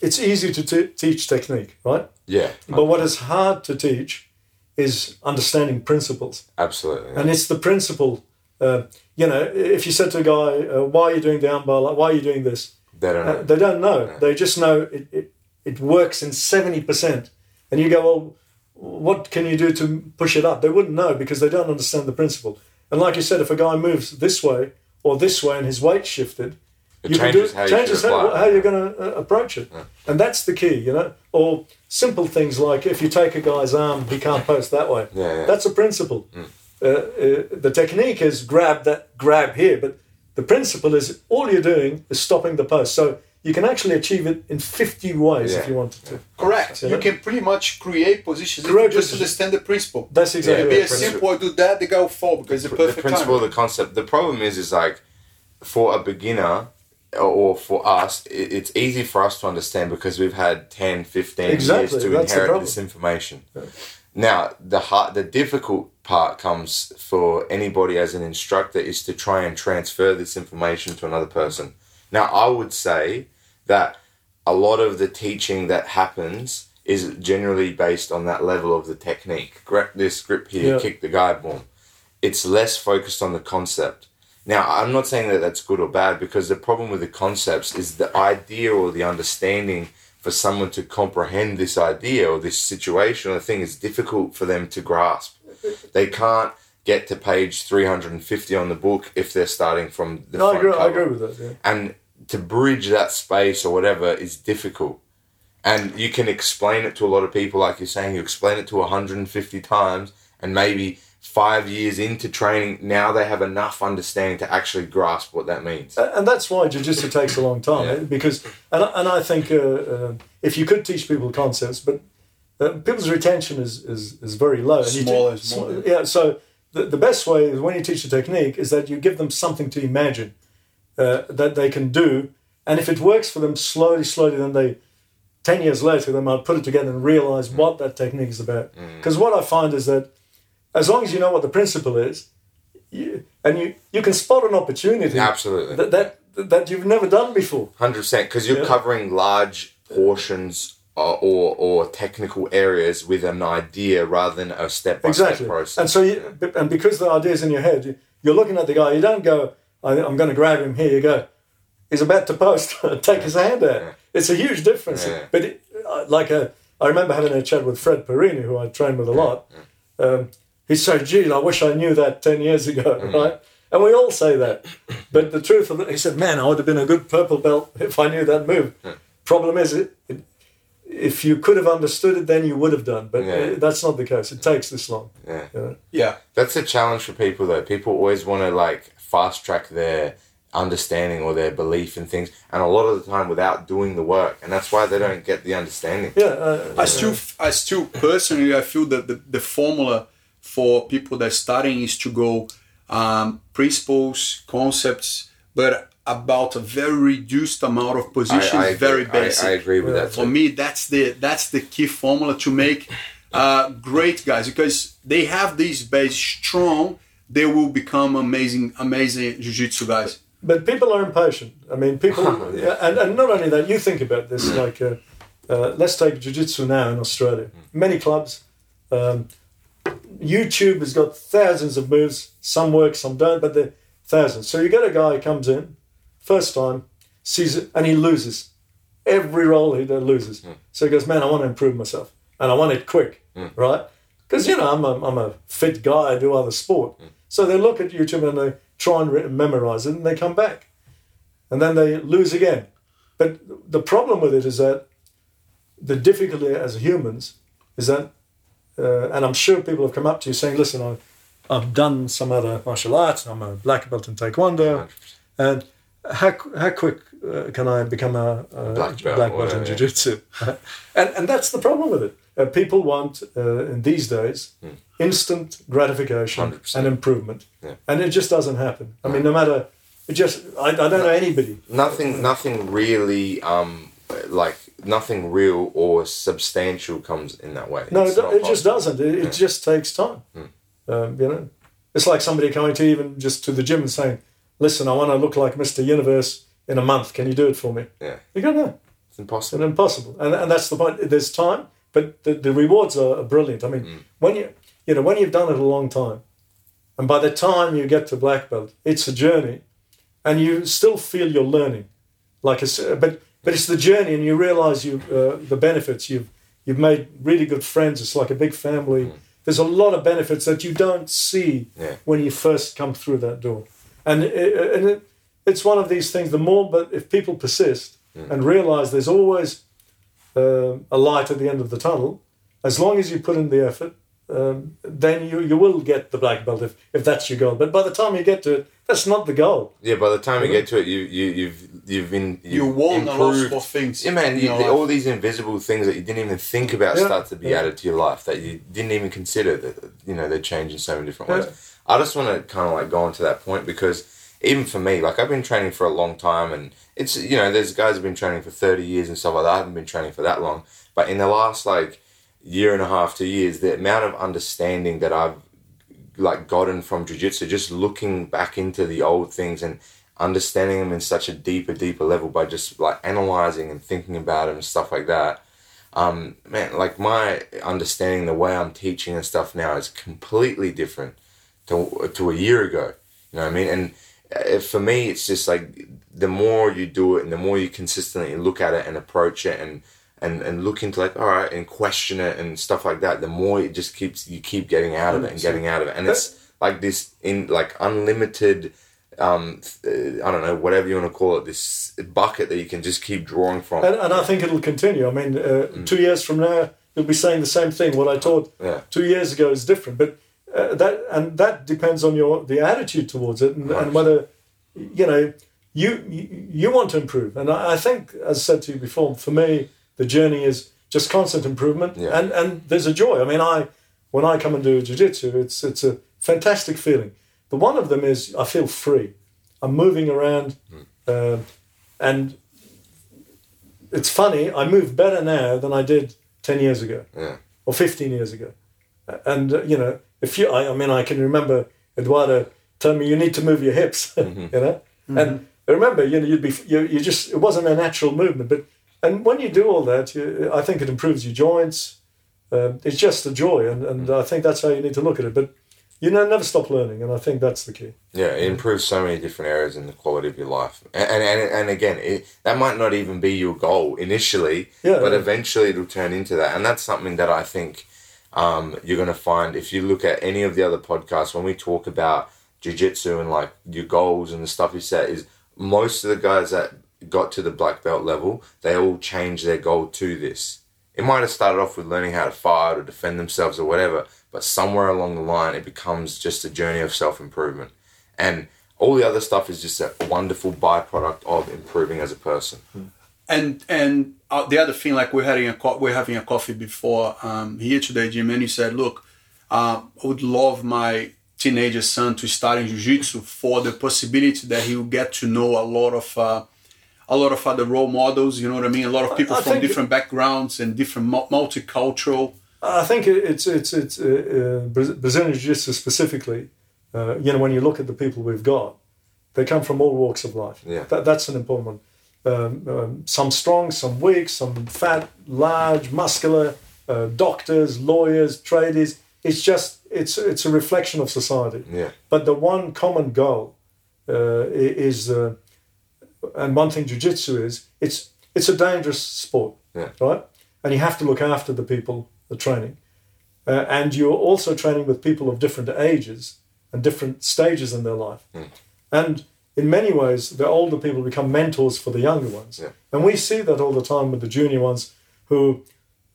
it's easy to t- teach technique, right? Yeah. But what is hard to teach is understanding principles. Absolutely. And it's the principle. Uh, you know, if you said to a guy, uh, "Why are you doing down bar? Why are you doing this?" They don't Uh, know. they don't know. They just know it, it, it works in seventy percent, and you go, "Well, what can you do to push it up?" They wouldn't know because they don't understand the principle. And like you said, if a guy moves this way or this way and his weight shifted, It you can changes do, how you changes should how, how you're going to uh, approach it, and that's the key, you know. Or simple things like if you take a guy's arm, he can't post that way. Yeah, yeah. That's a principle. Uh, uh, the technique is grab that grab here, but the principle is all you're doing is stopping the post. So you can actually achieve it in 50 ways Yeah. if you wanted to. Correct. Yeah. You can pretty much create positions you just understand the principle. That's exactly Yeah, be it. as principle. simple. I do that, they go fall because it's the the principle, time. the concept. The problem is, is like for a beginner or for us, it's easy for us to understand because we've had 10, 15 Exactly, years to that's inherit this information. Now, the hard, the difficult part comes for anybody as an instructor is to try and transfer this information to another person. Now, I would say that a lot of the teaching that happens is generally based on that level of the technique. Grip this, grip here, Yeah. kick the guide boom. It's less focused on the concept. Now, I'm not saying that that's good or bad because the problem with the concepts is the idea or the understanding for someone to comprehend this idea or this situation or thing is difficult for them to grasp. [laughs] They can't get to page 350 on the book if they're starting from the No, I agree, I agree with that. Yeah. and to bridge that space or whatever is difficult. And you can explain it to a lot of people like you're saying you explain it to 150 times and maybe five years into training now they have enough understanding to actually grasp what that means. And that's why jiu-jitsu takes a long time Yeah. eh, because and, I- and I think uh, uh, if you could teach people concepts but uh, people's retention is, is, is very low. And you Small do- and small, sm- yeah so the, the best way is when you teach a technique is that you give them something to imagine uh, that they can do and if it works for them slowly slowly then they 10 years later they might put it together and realize what that technique is about because what i find is that as long as you know what the principle is you, and you, you can spot an opportunity absolutely that that that you've never done before. 100% because you're Yeah. covering large portions uh, or, or technical areas with an idea rather than a step-by-step Exactly. process And so, you, and because the idea is in your head, you- you're looking at the guy. You don't go, I, "I'm going to grab him." Here you go. He's about to post. [laughs] Take his hand out. Yeah. It's a huge difference. Yeah. But it, uh, like a, I remember having a chat with Fred Perini, who I trained with a lot. Um, he said, "Gee, I wish I knew that ten years ago." Mm. [laughs] Right. And we all say that. But the truth of it, he said, man, I would have been a good purple belt [laughs] if I knew that move. Problem is, it, it, if you could have understood it, then you would have done. But Yeah. uh, that's not the case. It takes this long. yeah You know? Yeah. That's a challenge for people though. People always want to like fast track their understanding or their belief in things, and a lot of the time without doing the work, and that's why they don't get the understanding. Yeah. Uh, I still, I still personally, I feel that the, the formula for people that are starting is to go um, principles, concepts, but about a very reduced amount of positions, very agree. I- basic. I, agree with that. For me, that's the that's the key formula to make uh, great guys because they have these base strong. They will become amazing, amazing jiu-jitsu guys. but people are impatient. I mean, people, [laughs] yeah, and, and not only that, you think about this, like, uh, uh, let's take Jiu Jitsu now in Australia. Many clubs. Um, YouTube has got thousands of moves. Some work, some don't, but they're thousands. So you get a guy who comes in, first time, sees it, and he loses. Every roll he does loses. So he goes, man, I want to improve myself. And I want it quick, right? Because, you know, I'm a, I'm a fit guy, I do other sport. So they look at YouTube and they try and re- memorize it and they come back. And then they lose again. But the problem with it is that the difficulty as humans is that, uh, and I'm sure people have come up to you saying, listen, I, I've done some other martial arts, I'm a black belt in Taekwondo, and how, how quick uh, can I become a, a Black belt, in whatever, yeah. Jiu Jitsu? [laughs] and, and that's the problem with it. Uh, people want, uh, in these days, instant gratification 100%. and improvement. Yeah. And it just doesn't happen. I mean, no matter, it just, I, I don't know anybody. nothing, nothing really, um, like nothing real or substantial comes in that way. No, it, it just doesn't. It, it just takes time. Um, you know, it's like somebody coming to even just to the gym and saying, "Listen, I want to look like Mr. Universe in a month. Can you do it for me?" Yeah. You go, "No, It's impossible. and impossible. And, and that's the point. There's time, but the, the rewards are, brilliant. I mean, Mm. when you you know when you've done it a long time, and by the time you get to black belt, it's a journey, and you still feel you're learning, like a, but but it's the journey, and you realize you uh, the benefits. You've you've made really good friends. It's like a big family. There's a lot of benefits that you don't see Mm. Yeah. when you first come through that door, and it, and it, it's one of these things. The more, but if people persist Mm. and realize there's always um, a light at the end of the tunnel, as long as you put in the effort, um, then you, you will get the black belt if, if that's your goal. But by the time you get to it, that's not the goal. Yeah, by the time you get to it, you you you've you've been You you've won a lot improved. of things. Yeah, man. You, the- all these invisible things that you didn't even think about Yeah, start to be yeah. added to your life that you didn't even consider. That you know they change in so many different ways. I just want to kind of like go on to that point because even for me, like I've been training for a long time, and it's you know there's guys who've been training for thirty years and stuff like that. I haven't been training for that long, but in the last like year and a half, two years, the amount of understanding that I've like gotten from jiu-jitsu just looking back into the old things and understanding them in such a deeper deeper level by just like analyzing and thinking about it and stuff like that um man like my understanding the way i'm teaching and stuff now is completely different to, to a year ago you know what i mean and uh, for me it's just like the more you do it and the more you consistently look at it and approach it and and, and look into like all right and question it and stuff like that the more it just keeps you keep getting out of it and getting out of it and it's like this in like unlimited um i don't know whatever you want to call it this bucket that you can just keep drawing from And, and I think it'll continue. I mean, uh, two years from now, you'll be saying the same thing. What I taught Yeah. two years ago is different, but uh, that and that depends on your the attitude towards it and, and whether you know you, you you want to improve. And I, I think, as I said to you before, for me, the journey is just constant improvement, Yeah. and and there's a joy. I mean, I when I come and do jiu-jitsu, it's it's a fantastic feeling. The one of them is I feel free. I'm moving around, um, and it's funny. I move better now than I did ten years ago yeah or 15 years ago. And, uh, you know, if you, I, I mean, I can remember Eduardo telling me, you need to move your hips, [laughs] mm-hmm. you know? Mm-hmm. And I remember, you know, you'd be, you, you just, it wasn't a natural movement. But, and when you do all that, you, I think it improves your joints. Um, it's just a joy. And, and mm-hmm. I think that's how you need to look at it. But you know, never stop learning. And I think that's the key. Yeah, it improves so many different areas in the quality of your life, and and and, and again, it, that might not even be your goal initially, Yeah, but yeah. eventually it'll turn into that, and that's something that I think um, you're going to find if you look at any of the other podcasts when we talk about jiu-jitsu and like your goals and the stuff you set is most of the guys that got to the black belt level, they all change their goal to this. It might have started off with learning how to fight or defend themselves or whatever, but somewhere along the line, it becomes just a journey of self improvement. And all the other stuff is just a wonderful byproduct of improving as a person. And and uh, the other thing, like we're having a co- we're having a coffee before um, here today, Jim, and you said, look, uh, I would love my teenager son to start in jiu-jitsu for the possibility that he will get to know a lot of uh, a lot of other role models. You know what I mean? A lot of people I from think- different backgrounds and different mul- multicultural. I think it's it's it's uh, uh, Brazilian Jiu-Jitsu specifically. Uh, you know, when you look at the people we've got, they come from all walks of life. Yeah. That, that's an important one. Um, um, some strong, some weak, some fat, large, muscular, uh, doctors, lawyers, tradies. It's just it's it's a reflection of society. Yeah. But the one common goal uh, is, uh, and one thing jujitsu is, it's it's a dangerous sport, Yeah. right? And you have to look after the people the training, uh, and you're also training with people of different ages and different stages in their life, and in many ways, the older people become mentors for the younger ones, Yeah. and we see that all the time with the junior ones who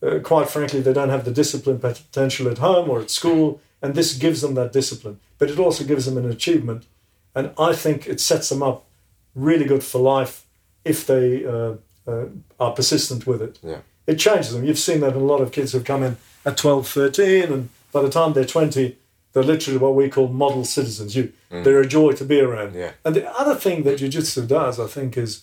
uh, quite frankly, they don't have the discipline potential at home or at school, and this gives them that discipline. But it also gives them an achievement, and I think it sets them up really good for life if they uh, uh, are persistent with it. Yeah. It changes them. You've seen that in a lot of kids who've come in at 12, 13, and by the time they're 20, they're literally what we call model citizens. You, They're a joy to be around. Yeah. And the other thing that Jiu-Jitsu does, I think, is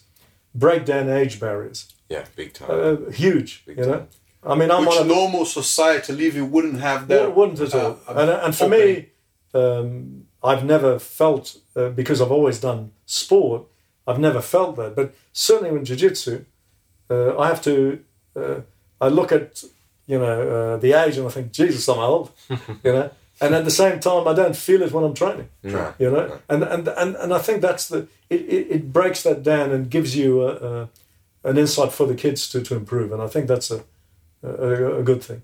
break down age barriers. Yeah, big time. Uh, huge, Big you know. time. I mean, I'm Which one of normal society living wouldn't have that. Wouldn't at all. uh, and, and for me, um, I've never felt uh, because I've always done sport. I've never felt that, but certainly in jiu-jitsu, uh, I have to. Uh, I look at you know uh, the age and I think, Jesus, I'm old. [laughs] you know, and at the same time, I don't feel it when I'm training. Right. You know, and and and, and I think that's the it, it, it breaks that down and gives you a, a, an insight for the kids to, to improve, and I think that's a, a a good thing.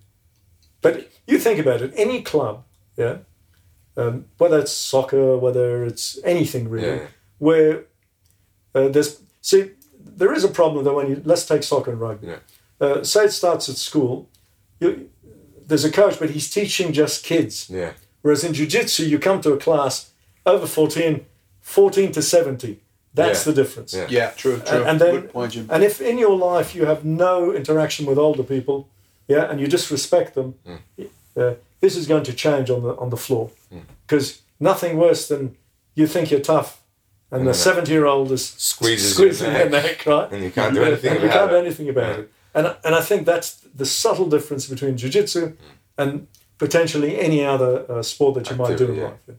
But you think about it, any club, yeah, um, whether it's soccer, whether it's anything really, Yeah. where uh, there's see there is a problem though when you let's take soccer and rugby. Yeah. Uh, say it starts at school, you, there's a coach, but he's teaching just kids. Yeah. Whereas in jiu-jitsu, you come to a class over 14, 14 to 70. That's Yeah. the difference. Yeah. Yeah, true, true. And, and then, Good point, Jim. and if in your life you have no interaction with older people, yeah, and you just respect them, Hmm. uh, this is going to change on the on the floor. Because nothing worse than you think you're tough, and the seventy-year-old is Squeezes squeezing your your neck. neck, right? And you can't do anything And you can't do anything about it. And and I think that's the subtle difference between jiu-jitsu and potentially any other uh, sport that you might do in yeah. life.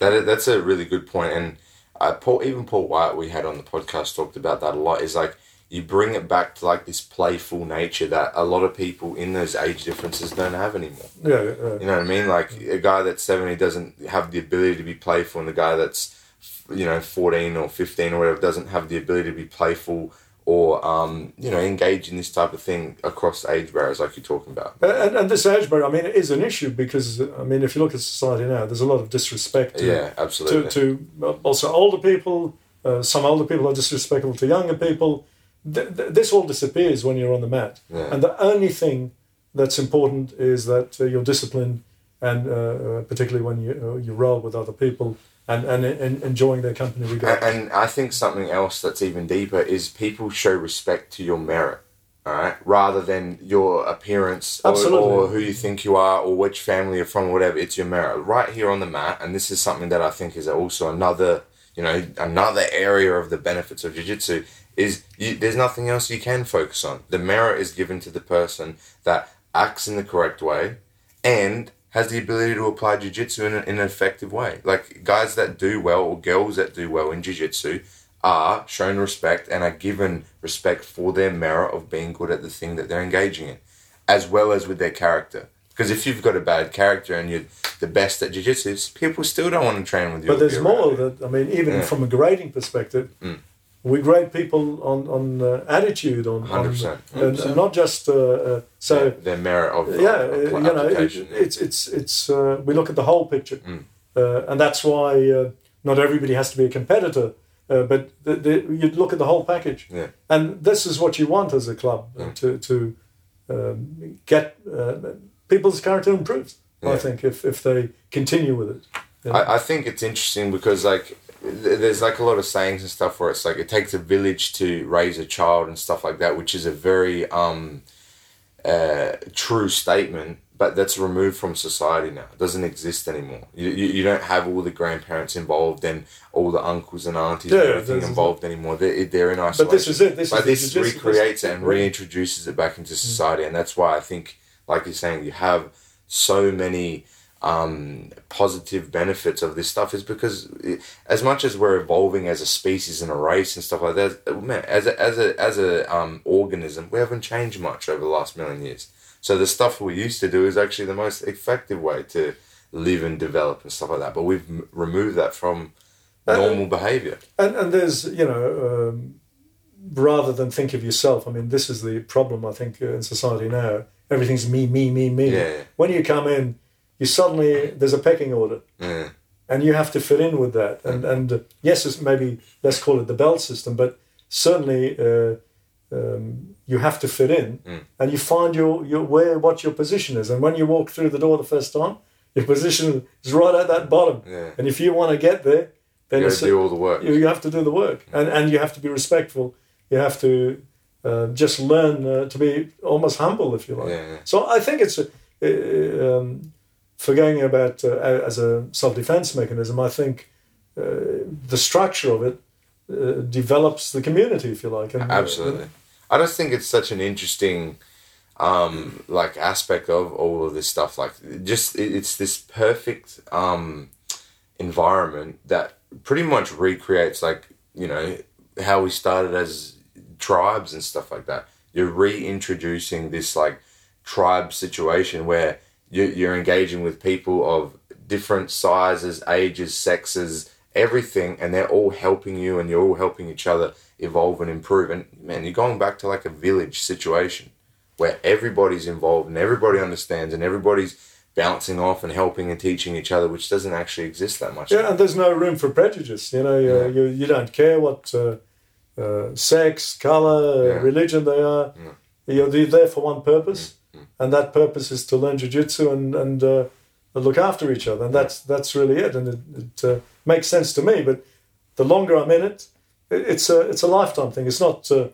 That is, that's a really good point, and uh, Paul, even Paul White, we had on the podcast, talked about that a lot. Is like you bring it back to like this playful nature that a lot of people in those age differences don't have anymore. Yeah, uh, You know what I mean? Like a guy that's seventy doesn't have the ability to be playful, and the guy that's you know fourteen or fifteen or whatever doesn't have the ability to be playful or um, you know engage in this type of thing across age barriers, like you're talking about. and, and this age barrier, I mean, it is an issue because I mean, if you look at society now, there's a lot of disrespect. To, Yeah, absolutely. to uh, also older people. Uh, some older people are disrespectful to younger people. Th- th- this all disappears when you're on the mat. Yeah. And the only thing that's important is that uh, you're disciplined, and uh, uh, particularly when you uh, you roll with other people and and, and enjoying their company And, regardless. and I think something else that's even deeper is people show respect to your merit, all right, rather than your appearance or, or who you think you are or which family you're from, or whatever. It's your merit right here on the mat, and this is something that I think is also another, you know, another area of the benefits of jiu-jitsu is you, there's nothing else you can focus on. The merit is given to the person that acts in the correct way and has the ability to apply jiu-jitsu in, a, in an effective way. Like guys that do well or girls that do well in jiu-jitsu are shown respect and are given respect for their merit of being good at the thing that they're engaging in, as well as with their character. Because if you've got a bad character and you're the best at jiu-jitsu, people still don't want to train with you. But there's more that I mean, even Yeah. Mm. from a grading perspective, we grade people on on uh, attitude, on, on 100%. and- and not just uh, uh, so. their merit of, yeah, uh, you know, it, it's it's it's uh, we look at the whole picture, Mm. uh, and that's why uh, not everybody has to be a competitor, uh, but the, the, you look at the whole package, Yeah. and this is what you want as a club Mm. to to um, get uh, people's character improves. I think if if they continue with it. Yeah. I, I think it's interesting because like there's like a lot of sayings and stuff where it's like it takes a village to raise a child and stuff like that, which is a very um, uh, true statement. But that's removed from society now. It doesn't exist anymore. You, you, you don't have all the grandparents involved and all the uncles and aunties Yeah, and everything this involved anymore. They're, they're in isolation. But this is it. This but is the this jiu-jitsu- recreates it and reintroduces it back into society, and that's why I think, like you're saying, you have so many um, positive benefits of this stuff. Is because it, as much as we're evolving as a species and a race and stuff like that, man, as a as a as a um, organism, we haven't changed much over the last million years. So the stuff we used to do is actually the most effective way to live and develop and stuff like that. But we've m- removed that from Uh, normal behavior. And and there's you know um, rather than think of yourself. I mean, this is the problem I think uh, in society now. Everything's me, me, me, me. Yeah, yeah. When you come in, you suddenly there's a pecking order, Yeah. and you have to fit in with that. And and uh, yes, it's maybe let's call it the belt system, but certainly. Uh, um, you have to fit in, Mm. and you find your, your where what your position is. And when you walk through the door the first time, [laughs] your position is right at that bottom. Yeah. And if you want to get there, then You it's to do all the work. you, you have to do the work and, and you have to be respectful you have to uh, just learn uh, to be almost humble if you like Yeah, so i think it's uh, um, forgetting about uh, as a self-defense mechanism i think uh, the structure of it uh, develops the community if you like and, uh, Absolutely. I just think it's such an interesting um like aspect of all of this stuff like just it's this perfect um environment that pretty much recreates like you know how we started as tribes and stuff like that. You're reintroducing this like tribe situation where you're engaging with people of different sizes, ages, sexes, everything, and they're all helping you, and you're all helping each other evolve and improve. And man, you're going back to like a village situation where everybody's involved and everybody understands and everybody's bouncing off and helping and teaching each other, which doesn't actually exist that much. Yeah, and there's no room for prejudice. You know, you, Yeah. you, you don't care what uh, uh, sex, color, Yeah. religion they are. You're there- there for one purpose, and that purpose is to learn jiu-jitsu and and uh, look after each other, and that's that's really it. And it, it uh, makes sense to me. But the longer I'm in it, it- it's a it's a lifetime thing. It's not uh,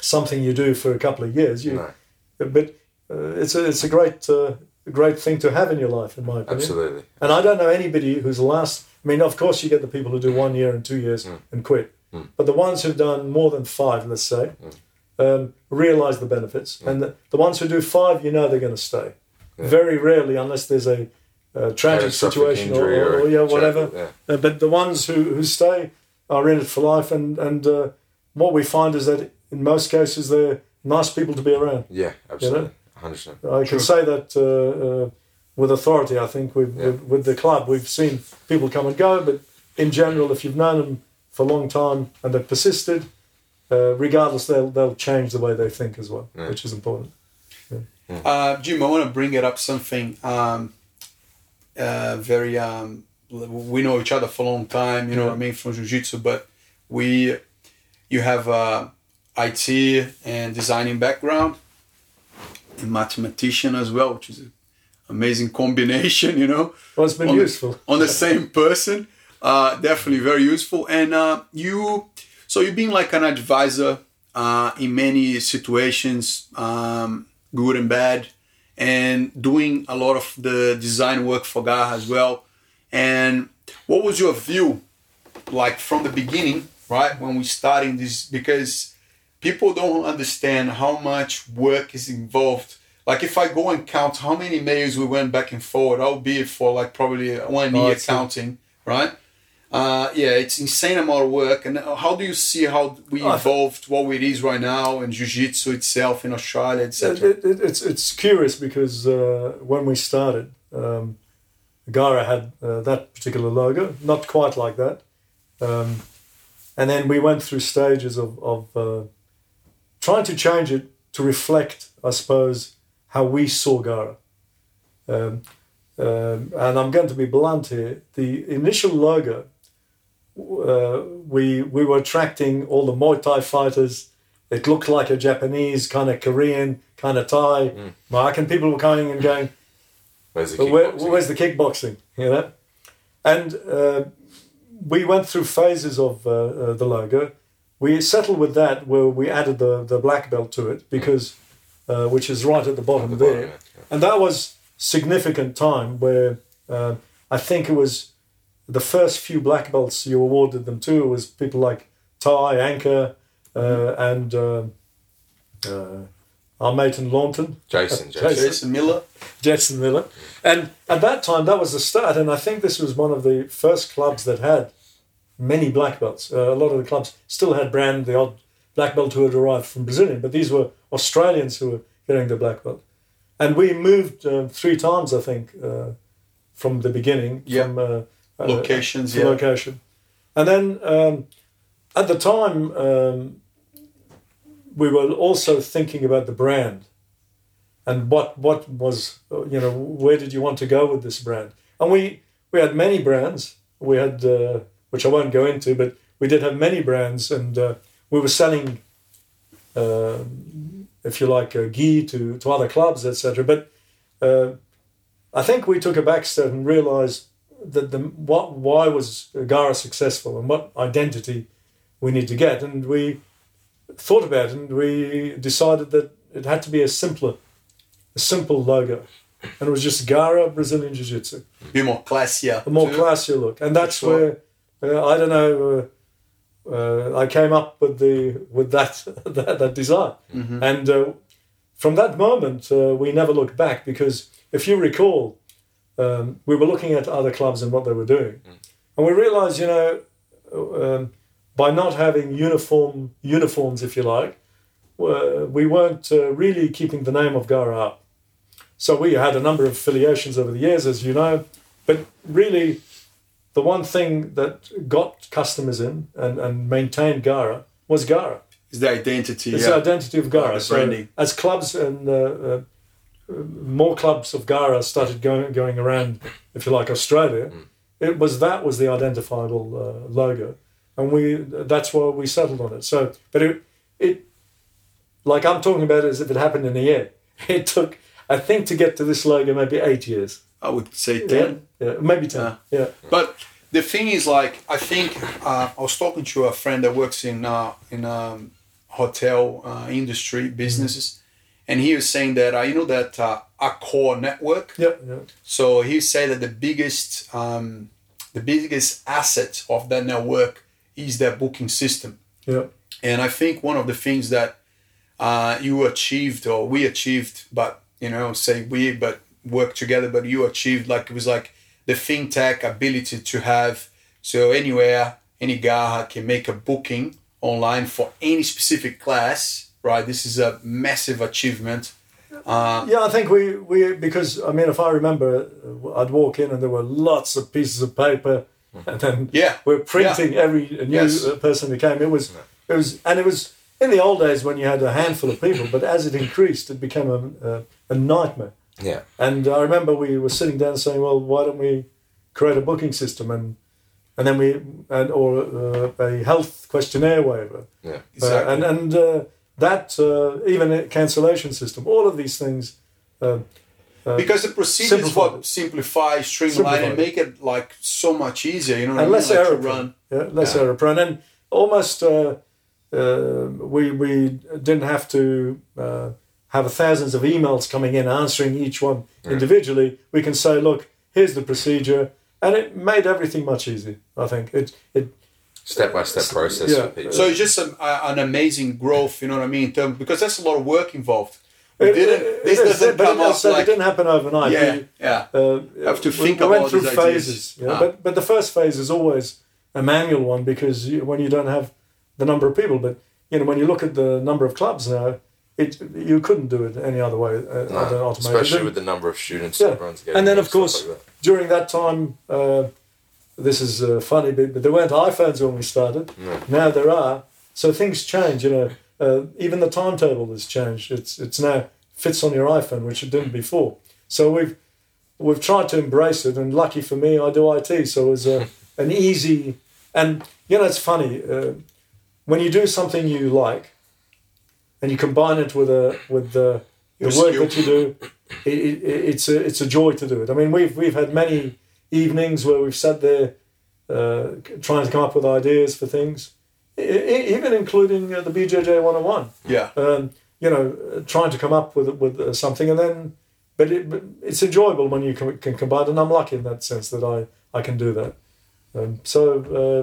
something you do for a couple of years. You, No, but uh, it's a it's a great uh, great thing to have in your life, in my opinion. absolutely. And I don't know anybody who's last. I mean, of course, you get the people who do one year and two years Mm. and quit. But the ones who've done more than five, let's say, Mm. Um, realize the benefits. And the, the ones who do five, you know they're going to stay. Very rarely, unless there's a, uh tragic situation or, injury or, or, yeah, tra- whatever. yeah. Uh, but the ones who, who stay are in it for life. And, and uh, what we find is that in most cases, they're nice people to be around. Yeah, absolutely. 100%. I can say that uh, uh, with authority. I think with, Yeah. with with the club, we've seen people come and go, but in general, if you've known them for a long time and they've persisted, uh, regardless, they'll they'll change the way they think as well, Yeah. which is important. Uh, Jim, I want to bring it up something um, uh, very. Um, we know each other for a long time, you know what I mean, from Jiu Jitsu, but we, you have uh, IT and designing background, and mathematician as well, which is an amazing combination, [laughs] you know Well, it's been on the- useful. on the same person. Uh, definitely very useful. And uh, you, so you've been like an advisor uh, in many situations, um, good and bad, and doing a lot of the design work for Garra as well. And what was your view, like from the beginning, right when we starting this? Because people don't understand how much work is involved. Like if I go and count how many mails we went back and forward, I'll be for like probably one Oh, year see. counting, right? Uh, yeah, it's insane amount of work. And how do you see how we Oh, evolved what it is right now and jiu-jitsu itself in Australia, etc. it, it- it's it's curious because uh, when we started, um, Garra had uh, that particular logo, not quite like that, um, and then we went through stages of of uh, trying to change it to reflect, I suppose, how we saw Garra. Um, um, and I'm going to be blunt here. The initial logo, uh, we we were attracting all the Muay Thai fighters. It looked like a Japanese kind of Korean kind of Thai. American people were coming and going, Where's the where, kickboxing? where's the kickboxing? You know, and uh, we went through phases of uh, uh, the logo. We settled with that where we added the the black belt to it because, uh, which is right at the bottom At the there, bottom, yeah. and that was significant time where uh, I think it was the first few black belts you awarded them to was people like Ty Anchor uh, and uh, uh, our mate in Launton. Jason, Jason. Jason. Jason Miller. Jason Miller. And at that time, that was the start. And I think this was one of the first clubs that had many black belts. Uh, a lot of the clubs still had brand the odd black belt who had arrived from Brazilian, but these were Australians who were getting the black belt. And we moved um, three times, I think, uh, from the beginning. Yeah. From, uh, Locations, yeah. location. And then um, at the time, um, we were also thinking about the brand and what what was you know where did you want to go with this brand and we we had many brands we had uh, which i won't go into but we did have many brands and uh, we were selling uh, if you like uh, gi to to other clubs etc but uh, i think we took a back step and realized that the what why was garra successful and what identity we need to get and we thought about it and we decided that it had to be a simpler a simple logo. And it was just Garra Brazilian Jiu Jitsu, Be more classier. a more classier look. And that's Sure. where, uh, I don't know, uh, uh, I came up with the with that [laughs] that, that design. Mm-hmm. And uh, from that moment, uh, we never looked back because if you recall, um, we were looking at other clubs and what they were doing. And we realized, you know, um, by not having uniform uniforms, if you like, were- we weren't uh, really keeping the name of Garra up. So we had a number of affiliations over the years, as you know, but really, the one thing that got customers in and, and maintained Garra was Garra. It's the identity. It's yeah. the identity of Garra. the so as clubs and uh, uh, more clubs of Garra started going going around, if you like, Australia, it was that was the identifiable uh, logo, and we that's why we settled on it. So, but it it like I'm talking about it as if it happened in a year. [laughs] It took I think to get to this logo maybe eight years. I would say ten. yeah maybe ten. Yeah. Yeah, But the thing is, like, I think uh, I was talking to a friend that works in uh, in um, hotel uh, industry businesses, and he was saying that uh, you know that uh, Accor network. yeah, yeah. So he said that the biggest um, the biggest asset of that network is their booking system. yeah. And I think one of the things that uh, you achieved or we achieved, but you know, say we, but work together, but you achieved like it was like the fintech ability to have so anywhere, any guy can make a booking online for any specific class, right? This is a massive achievement. Uh, Yeah, I think we, we because I mean, if I remember, uh, I'd walk in and there were lots of pieces of paper, and then Yeah. we're printing every new Yes. uh, person who came. It was, it was, and it was in the old days when you had a handful of people, but as it increased, it became a, a, a nightmare. Yeah. And I remember we were sitting down saying, "Well, why don't we create a booking system and and then we and or uh, a health questionnaire, waiver. Yeah. Exactly. Uh, and and uh, that uh, even a cancellation system, all of these things. Uh, uh, because the procedures Simplify what simplify, streamline, and make it like so much easier. You know and I less mean? Like, error to prone. Yeah, less Yeah. error prone, and almost uh, uh, we we didn't have to uh, have thousands of emails coming in answering each one individually. We can say, look, here's the procedure, and it made everything much easier. I think it it Step by step process Yeah. So it's just a, a- an amazing growth. You know what I mean? In terms, because that's a lot of work involved. We it- didn't. it- this it is, doesn't but come it, up does- it didn't happen overnight. Yeah, We- yeah. uh, Have to we- think we, about went through these ideas. phases. Yeah, Ah. but but the first phase is always a manual one because you, when you don't have the number of people, but you know when you look at the number of clubs now, it you couldn't do it any other way. Uh, No, other than automated. especially with the number of students Yeah. everyone's getting. and then of course like during that time, uh, this is uh, funny, but, but there weren't iPhones when we started. No. Now there are, so things change. You know, uh, even the timetable has changed. It's it's now fits on your iPhone, which it didn't before. So we've we've tried to embrace it, and lucky for me, I do IT, so it was a, [laughs] an easy. And you know, it's funny uh, when you do something you like, and you combine it with a with the the work that you do. It, it, it's a it's a joy to do it. I mean, we've we've had many evenings where we've sat there uh, trying to come up with ideas for things, I- I- even including uh, the BJJ 101 yeah. um, you know, trying to come up with with uh, something, and then, but, it, but it's enjoyable when you can, can combine. And I'm lucky in that sense that I I can do that. Um, so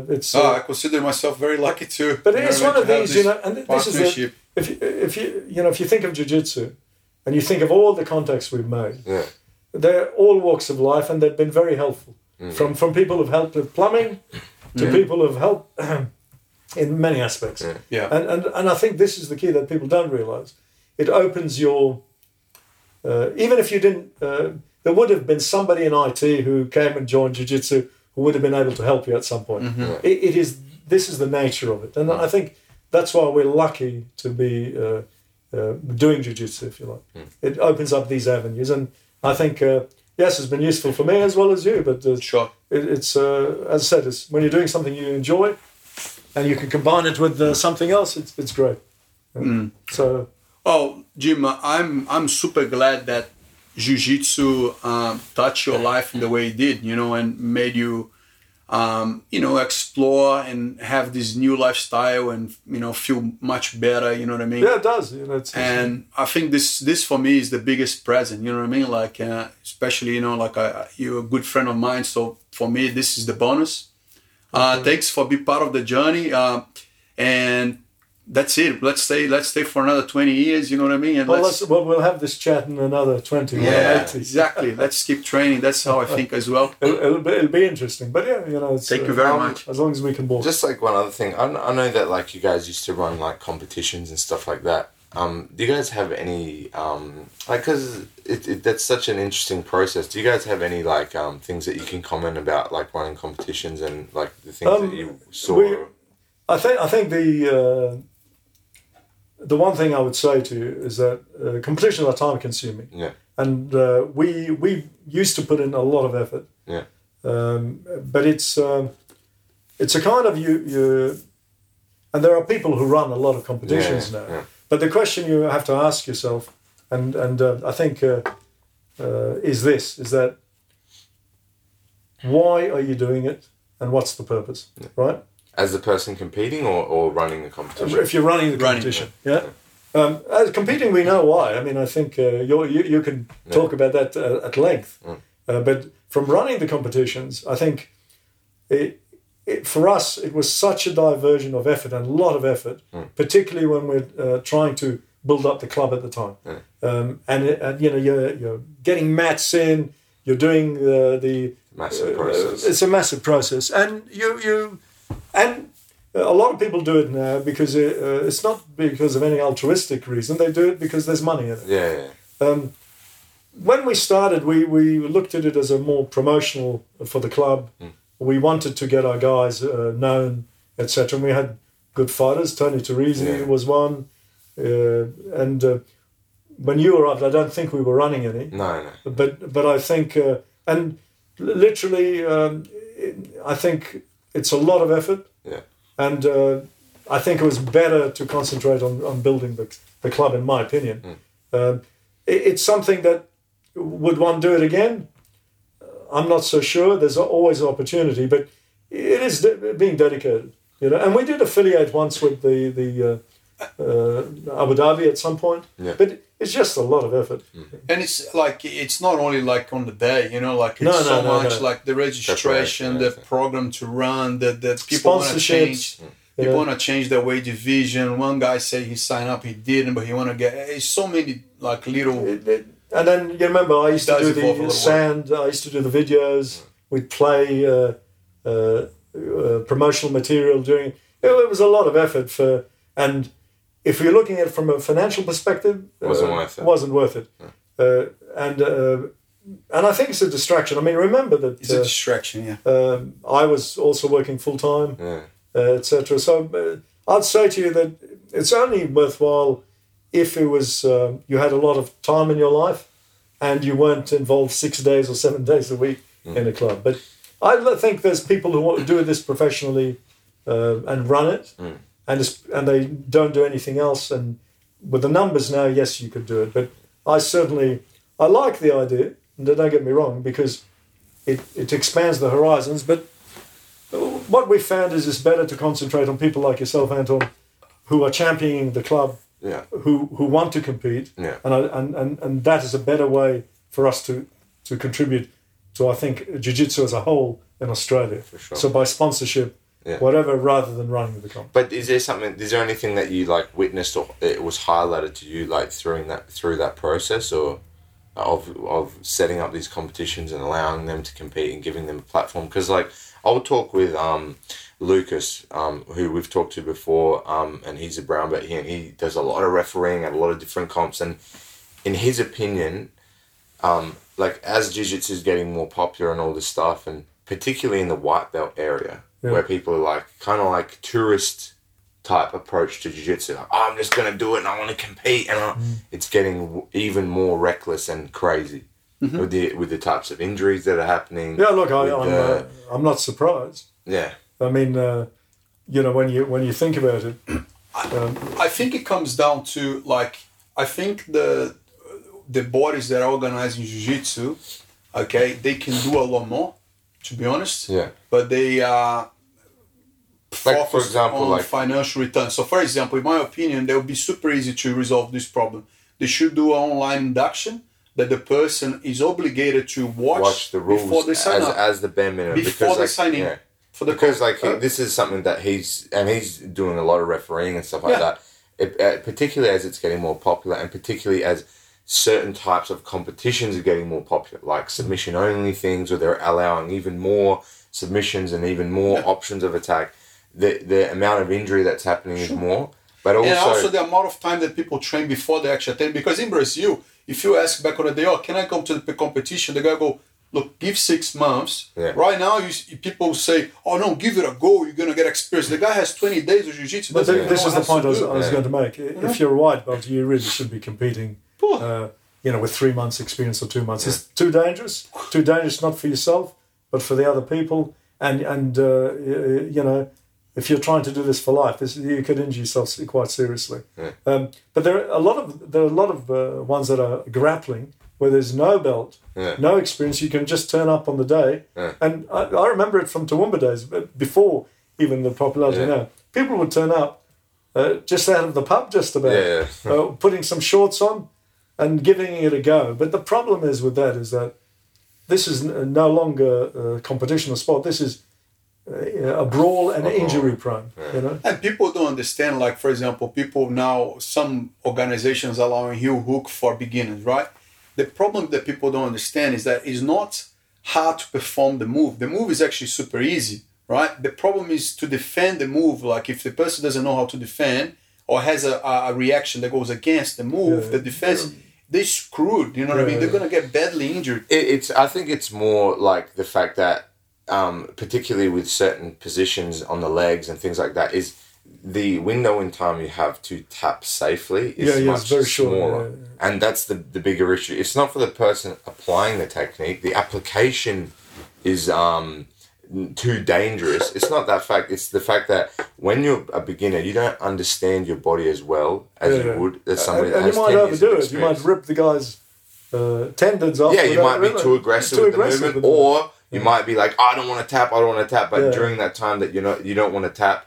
uh, it's. Oh, Uh, I consider myself very lucky too. but it's one of mean, to have these, you know, and this is. If you, if you you know if you think of jiu-jitsu, and you think of all the contacts we've made, Yeah. They're all walks of life, and they've been very helpful. From from people who've helped with plumbing, to Mhm. people who've helped [clears throat] in many aspects. Yeah. Yeah. And, and and I think this is the key that people don't realize. It opens your. Uh, even if you didn't, uh, there would have been somebody in IT who came and joined jiu-jitsu who would have been able to help you at some point. Mm-hmm. Yeah. It, it is. This is the nature of it, and I think that's why we're lucky to be uh, uh, doing jiu-jitsu, if you like. It opens up these avenues, and I think uh, yes, it's been useful for me as well as you. But uh, Sure. it, it's uh, as I said, it's when you're doing something you enjoy, and you can combine it with uh, something else. It's it's great. Mm. So Oh, Jim, uh, I'm I'm super glad that jiu-jitsu um, touched your life in the way it did, you know, and made you, um, you know, explore and have this new lifestyle and you know feel much better. You know what I mean? yeah, it does. You know, it's, and I think this this for me is the biggest present. You know what I mean? Like uh, especially you know like uh, you're a good friend of mine, so for me this is the bonus. Uh, Thanks for being part of the journey, uh, and that's it. Let's stay. Let's stay for another twenty years. You know what I mean? And Well, let's, let's, well, we'll have this chat in another 20 or yeah, exactly. Let's keep training. That's how I think as well. [laughs] It'll, it'll, be, it'll be interesting. But yeah, you know, it's, Thank you uh, very um, much. as long as we can walk. Just like one other thing, I, I know that like you guys used to run like competitions and stuff like that. Um, do you guys have any um, like because it, it, that's such an interesting process? Do you guys have any like um, things that you can comment about like running competitions and like the things Um, that you saw? we- I think I think the uh, the one thing I would say to you is that uh, competitions are time consuming. Yeah. And uh, we we used to put in a lot of effort. Yeah. Um, but it's um, it's a kind of you you, and there are people who run a lot of competitions Yeah, now. yeah. But the question you have to ask yourself, and and uh, I think uh, uh, is this is that why are you doing it and what's the purpose, right? As the person competing or, or running the competition? If you're running the Running, competition, yeah. Um, as competing, we know why. I mean, I think uh, you're, you you can talk about that uh, at length. Mm. Uh, but from running the competitions, I think it, it, for us it was such a diversion of effort and a lot of effort, Mm. particularly when we're uh, trying to build up the club at the time. Um, and, and you know you're, you're getting mats in, you're doing the the Massive uh, process. it's a massive process, and you you and a lot of people do it now because it, uh, it's not because of any altruistic reason. They do it because there's money in it. yeah, yeah. Um, when we started, we, we looked at it as a more promotional for the club. We wanted to get our guys uh, known, etc. And we had good fighters. Tony Teresi Yeah. was one, uh, and uh, when you arrived, I don't think we were running any No, no. but but I think uh, and literally um, I think it's a lot of effort. Yeah. And uh, I think it was better to concentrate on, on building the, the club, in my opinion. Um, it, it's something that would one do it again? I'm not so sure. There's always an opportunity, but it is de- being dedicated. You know, and we did affiliate once with the the uh, uh, Abu Dhabi at some point, Yeah. but it's just a lot of effort. And it's like it's not only like on the day, you know, like it's No, no, so no, much no. like the registration, the Preparation, program to run, the the people want to Sponsorships, change. People yeah. want to change their weight division. One guy said he signed up, he didn't, but he want to get. It's so many like little. It- it- and then you remember I used to do the lot sand. I used to do the videos. We'd play uh, uh, uh, promotional material during. It, it was a lot of effort for, and if you're looking at it from a financial perspective, Wasn't uh, worth it. Wasn't worth it. Uh, and uh, and I think it's a distraction. I mean, remember that It's a uh, distraction, yeah. um, I was also working full time Yeah. uh, etc. So uh, I'd say to you that it's only worthwhile if it was um, you had a lot of time in your life and you weren't involved six days or seven days a week in a club. But I think there's people who want to do this professionally uh, and run it, and and they don't do anything else. And with the numbers now, yes, you could do it. But I certainly I like the idea. And don't get me wrong, because it, it expands the horizons. But what we found is it's better to concentrate on people like yourself, Anton, who are championing the club, Yeah. who who want to compete, Yeah. and, I, and and and that is a better way for us to to contribute to I think jiu-jitsu as a whole in Australia. For sure. So by sponsorship, Yeah. whatever, rather than running the comp. But is there something? Is there anything that you like witnessed or it was highlighted to you like through that through that process or of of setting up these competitions and allowing them to compete and giving them a platform? Because like I'll talk with um, Lucas, um, who we've talked to before, um, and he's a brown belt. He he does a lot of refereeing at a lot of different comps, and in his opinion, um, like as jiu-jitsu is getting more popular and all this stuff, and particularly in the white belt area, Yeah. where people are like kind of like tourist type approach to jiu-jitsu like, oh, i'm just going to do it and i want to compete and I, it's getting even more reckless and crazy with the with the types of injuries that are happening Yeah, look, I, with I'm the- uh, I'm not surprised. yeah I mean, uh, you know, when you when you think about it, um, I think it comes down to like I think the the bodies that are organizing jiu-jitsu, okay, they can do a lot more, to be honest. yeah But they are Like, for example, on like- financial return. So, for example, in my opinion, they would be super easy to resolve this problem. They should do an online induction that the person is obligated to watch, watch the rules before they sign as, up. as the bare minimum Before because they like, sign in. yeah, for the because like he, uh, this is something that he's and he's doing a lot of refereeing and stuff like Yeah. that. It, uh, particularly as it's getting more popular, and particularly as certain types of competitions are getting more popular, like submission only things, where they're allowing even more submissions and even more Yeah. options of attack. The the amount of injury that's happening is more, but also, and also the amount of time that people train before they actually attend. Because in Brazil, if you ask back on the day, oh, can I come to the competition? The guy go, look, give six months. Yeah. Right now, you, people say, oh no, give it a go. You're gonna get experience. The guy has 20 days of jiu-jitsu. But doesn't th- this know is the point I was. I was Yeah. going to make. I- If you're a white belt, you really should be competing. Uh, you know, with three months' experience or two months, it's too dangerous. Too dangerous not for yourself, but for the other people. And and uh, you know, if you're trying to do this for life, this, you could injure yourself quite seriously. Yeah. Um, but there are a lot of there are a lot of uh, ones that are grappling where there's no belt, Yeah. no experience. You can just turn up on the day. Yeah. And I, I remember it from Toowoomba days, but before even the popularity now. People would turn up uh, just out of the pub, just about, uh, putting some shorts on and giving it a go. But the problem is with that is that this is no longer a competition or sport. This is a brawl and A brawl. injury prone. You know, And people don't understand, like, for example, people now, some organizations allowing heel hook for beginners, right? The problem that people don't understand is that it's not hard to perform the move. The move is actually super easy, right? The problem is to defend the move. Like, if the person doesn't know how to defend or has a, a a reaction that goes against the move, Yeah. the defense, they're screwed. You know what I mean? They're going to get badly injured. it, it's I think it's more like the fact that um, particularly with certain positions on the legs and things like that is the window in time you have to tap safely is Yeah, yeah, much it's very short, smaller. yeah. And that's the, the bigger issue. It's not for the person applying the technique. The application is um, too dangerous. It's not that fact. It's the fact that when you're a beginner, you don't understand your body as well as you would as somebody and that you has might 10 years overdo it. You might rip the guy's uh, tendons off. Yeah, you might be too aggressive too with aggressive the movement, or you might be like, oh, I don't want to tap, I don't want to tap. But Yeah. during that time that you're not, you don't want to tap,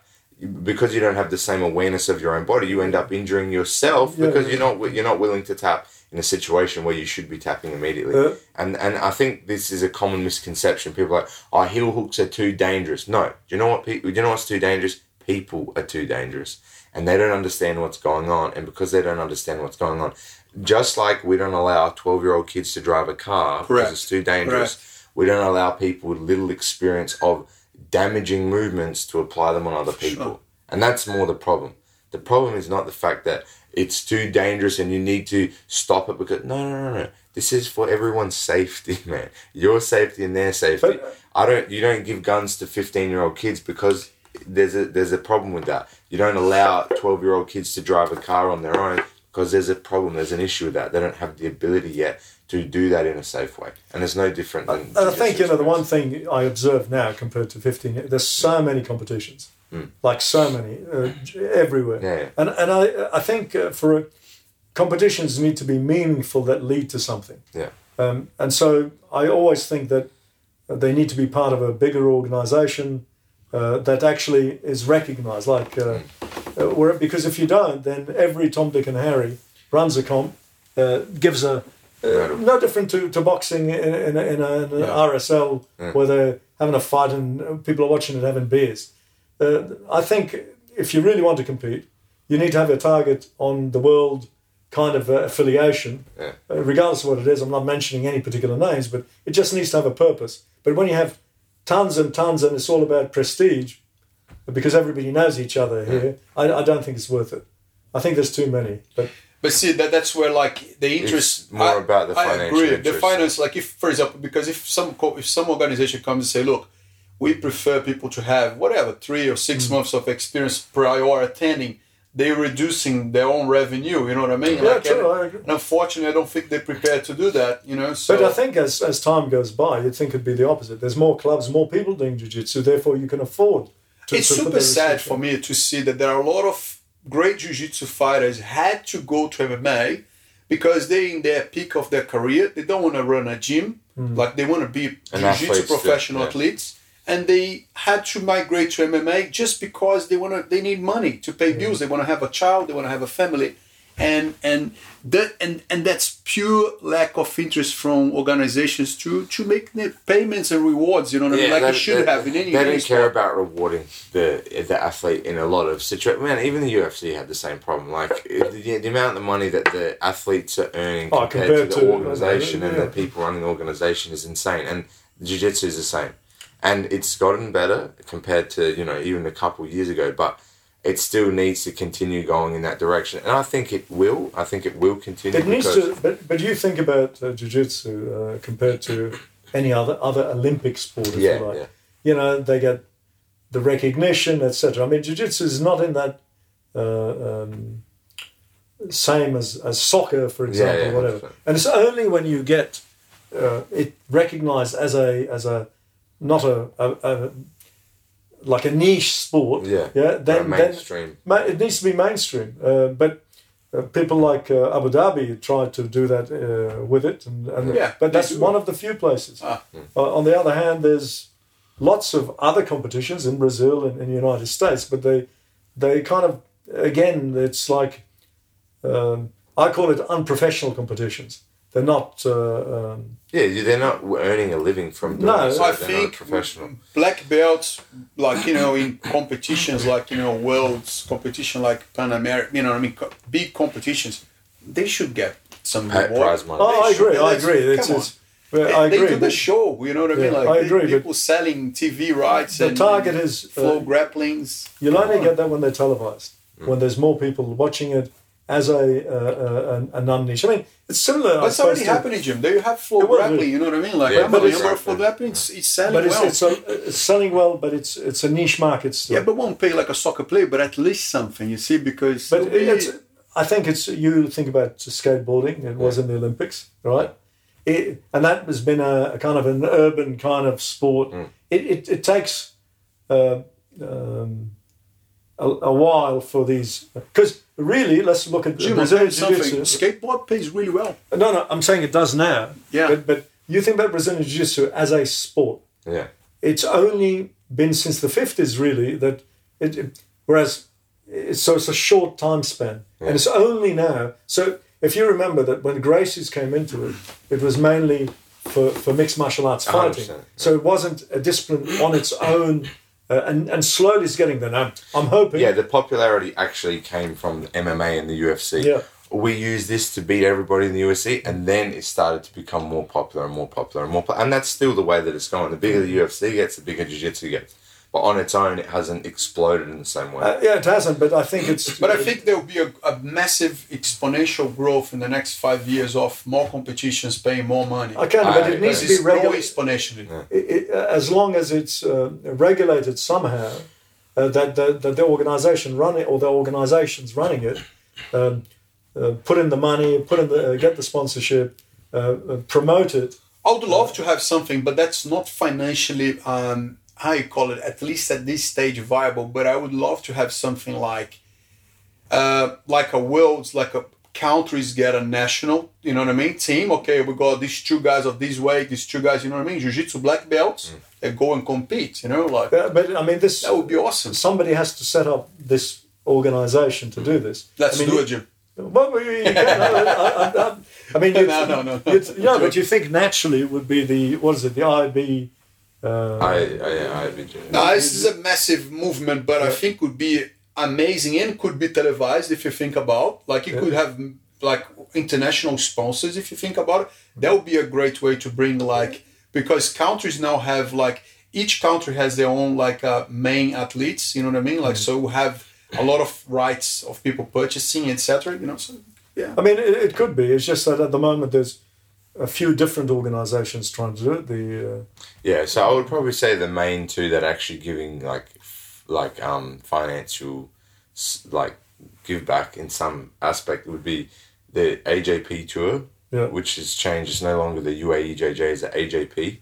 because you don't have the same awareness of your own body, you end up injuring yourself Yeah, because you're not you're not willing to tap in a situation where you should be tapping immediately. Yeah. And and I think this is a common misconception. People are like, oh, heel hooks are too dangerous. No, do you know what? People, do you know what's too dangerous? People are too dangerous, and they don't understand what's going on. And because they don't understand what's going on, just like we don't allow twelve year old kids to drive a car Correct. because it's too dangerous, we don't allow people with little experience of damaging movements to apply them on other people. Sure. And that's more the problem. The problem is not the fact that it's too dangerous and you need to stop it because no, no, no, no. This is for everyone's safety, [laughs] man. Your safety and their safety. But- uh, I don't. You don't give guns to fifteen-year-old kids because there's a there's a problem with that. You don't allow twelve-year-old kids to drive a car on their own because there's a problem. There's an issue with that. They don't have the ability yet to do that in a safe way, and there's no different than. And I think you know the one thing I observe now compared to 15 years, there's so many competitions, like so many uh, everywhere. Yeah, yeah. And and I I think uh, for a, competitions need to be meaningful that lead to something. Yeah. Um, and so I always think that they need to be part of a bigger organisation uh, that actually is recognised. Like, uh, uh, where, because if you don't, then every Tom, Dick, and Harry runs a comp, uh, gives a uh, no different to, to boxing in, in, a- in, a, in an Yeah. RSL where they're having a fight and people are watching it having beers. Uh, I think if you really want to compete, you need to have a target on the world kind of uh, affiliation, Yeah. uh, regardless of what it is. I'm not mentioning any particular names, but it just needs to have a purpose. But when you have tons and tons and it's all about prestige, because everybody knows each other here, I, I don't think it's worth it. I think there's too many. But But see that that's where like the interest more about the financial I agree. The finance, like if for example, because if some co- if some organization comes and say, look, we prefer people to have whatever three or six Mm. months of experience prior attending, they're reducing their own revenue. You know what I mean? Yeah, Like, true, and, I agree. unfortunately, I don't think they're prepared to do that. You know, so but I think as, as time goes by, you'd think it'd be the opposite. There's more clubs, more people doing jiu-jitsu, therefore you can afford to it's to super sad for me to see that there are a lot of great jiu-jitsu fighters had to go to MMA because they're in their peak of their career. They don't want to run a gym, hmm. like they want to be And jiu-jitsu professional yeah. athletes, and they had to migrate to MMA just because they want to. They need money to pay bills. They want to have a child. They want to have a family, and and that and and that's pure lack of interest from organizations to to make the payments and rewards. You know what I mean? Like they- it should they- have in any. They don't care sport. about rewarding the the athlete in a lot of situations. Man, even the UFC had the same problem. Like the, the amount of money that the athletes are earning Oh, compared, compared to the to- uh, organization and yeah. the people running the organization is insane. And jiu-jitsu is the same, and it's gotten better compared to you know even a couple of years ago, but. It still needs to continue going in that direction, and I think it will. I think it will continue. It needs to, but but you think about uh, jiu-jitsu uh, compared to any other other Olympic sport, if Yeah, you like. yeah. You know, they get the recognition, etc. I mean, jiu-jitsu is not in that uh, um, same as, as soccer, for example, yeah, whatever. 100%. And it's only when you get uh, it recognized as a as a not a, a, a like a niche sport. Yeah, yeah. Then then mainstream. Ma- it needs to be mainstream. Uh, but uh, people like uh, Abu Dhabi tried to do that uh, with it, and, and Yeah, but that's do. one of the few places. Ah. Uh, on the other hand, there's lots of other competitions in Brazil and in the United States, but they they kind of again it's like um, I call it unprofessional competitions. They're not. Uh, um, Yeah, they're not earning a living from doing No, it, so I think professional. black belts, like you know, in competitions like you know, worlds competition like Pan American, you know, what I mean, co- big competitions, they should get some Pa- reward. prize money. oh, I They should- agree. I that's- agree. It's, come it's, well, I they do the show, you know what I mean? Yeah, Like I agree, people selling TV rights the and target is uh, flow grapplings. You'll only get that when they're televised, Mm. when there's more people watching it as a uh, uh, an, a non-niche. I mean, it's similar. I But it's already happening, Jim. There you have flow It grappling. You know what I mean? Like Yeah, I'm but a it's- member of grappling. It's, it's selling But it's, well. it's, a, it's selling well, but it's it's a niche market still. yeah, but won't pay like a soccer player, but at least something. You see, because But it'll be- it's, I think it's you think about skateboarding. It was in the Olympics, right? It, and that has been a, a kind of an urban kind of sport. It, it, it takes uh, um, a, a while for these because really, let's look at Jim, Brazilian tell you something. Jiu-Jitsu. Skateboard pays really well. No, no, I'm saying it does now. Yeah. But, but you think about Brazilian Jiu Jitsu as a sport. Yeah. It's only been since the 50s, really, that it, it- whereas, it's, so it's a short time span. And it's only now. So if you remember that when Gracie's came into it, it was mainly for, for mixed martial arts fighting. 100%, So it wasn't a discipline on its own. Uh, and, and slowly it's getting there. Now, I'm hoping. Yeah, the popularity actually came from the MMA and the UFC. Yeah. We used this to beat everybody in the UFC, and then it started to become more popular and more popular and more. Po- and that's still the way that it's going. The bigger the UFC gets, the bigger Jiu-Jitsu gets. But on its own, it hasn't exploded in the same way. Uh, yeah, it hasn't, but I think it's. But I think there will be a, a massive exponential growth in the next five years of more competitions paying more money. I can, but I- it needs Because to be it's growing regulated. exponentially. it, it, as long as it's uh, regulated somehow, uh, that, the, that the organization running it or the organizations running it um, uh, put in the money, put in the uh, get the sponsorship, uh, uh, promote it. I would love to have something, but that's not financially, um, how you call it, at least at this stage, viable. But I would love to have something like, uh, like a world's, like a countries get a national, you know what I mean, team. Okay, we got these two guys of this weight, these two guys, you know what I mean, jiu-jitsu black belts. They go and compete, you know, like Uh, but I mean, this that would be awesome. somebody has to set up this organization to do this. Let's I mean, do it, Jim. Well, we- you can, I, I, I, I mean, [laughs] you, No, no, no, no. you'd- yeah, but you think naturally it would be the what is it? The IB. Uh, I, I, I'd be No, this is a massive movement, but I think would be amazing and could be televised if you think about. Like you could have like international sponsors if you think about it. That would be a great way to bring like because countries now have like each country has their own like uh, main athletes. You know what I mean? Like so we have a lot of rights of people purchasing, etc. You know, so yeah. I mean, it, it could be. It's just that at the moment there's a few different organisations trying to do it. The uh, Yeah, so I would probably say the main two that are actually giving like f- like um financial s- like give back in some aspect would be the AJP tour, Yeah. which has changed. It's no longer the UAEJJ, it's the AJP,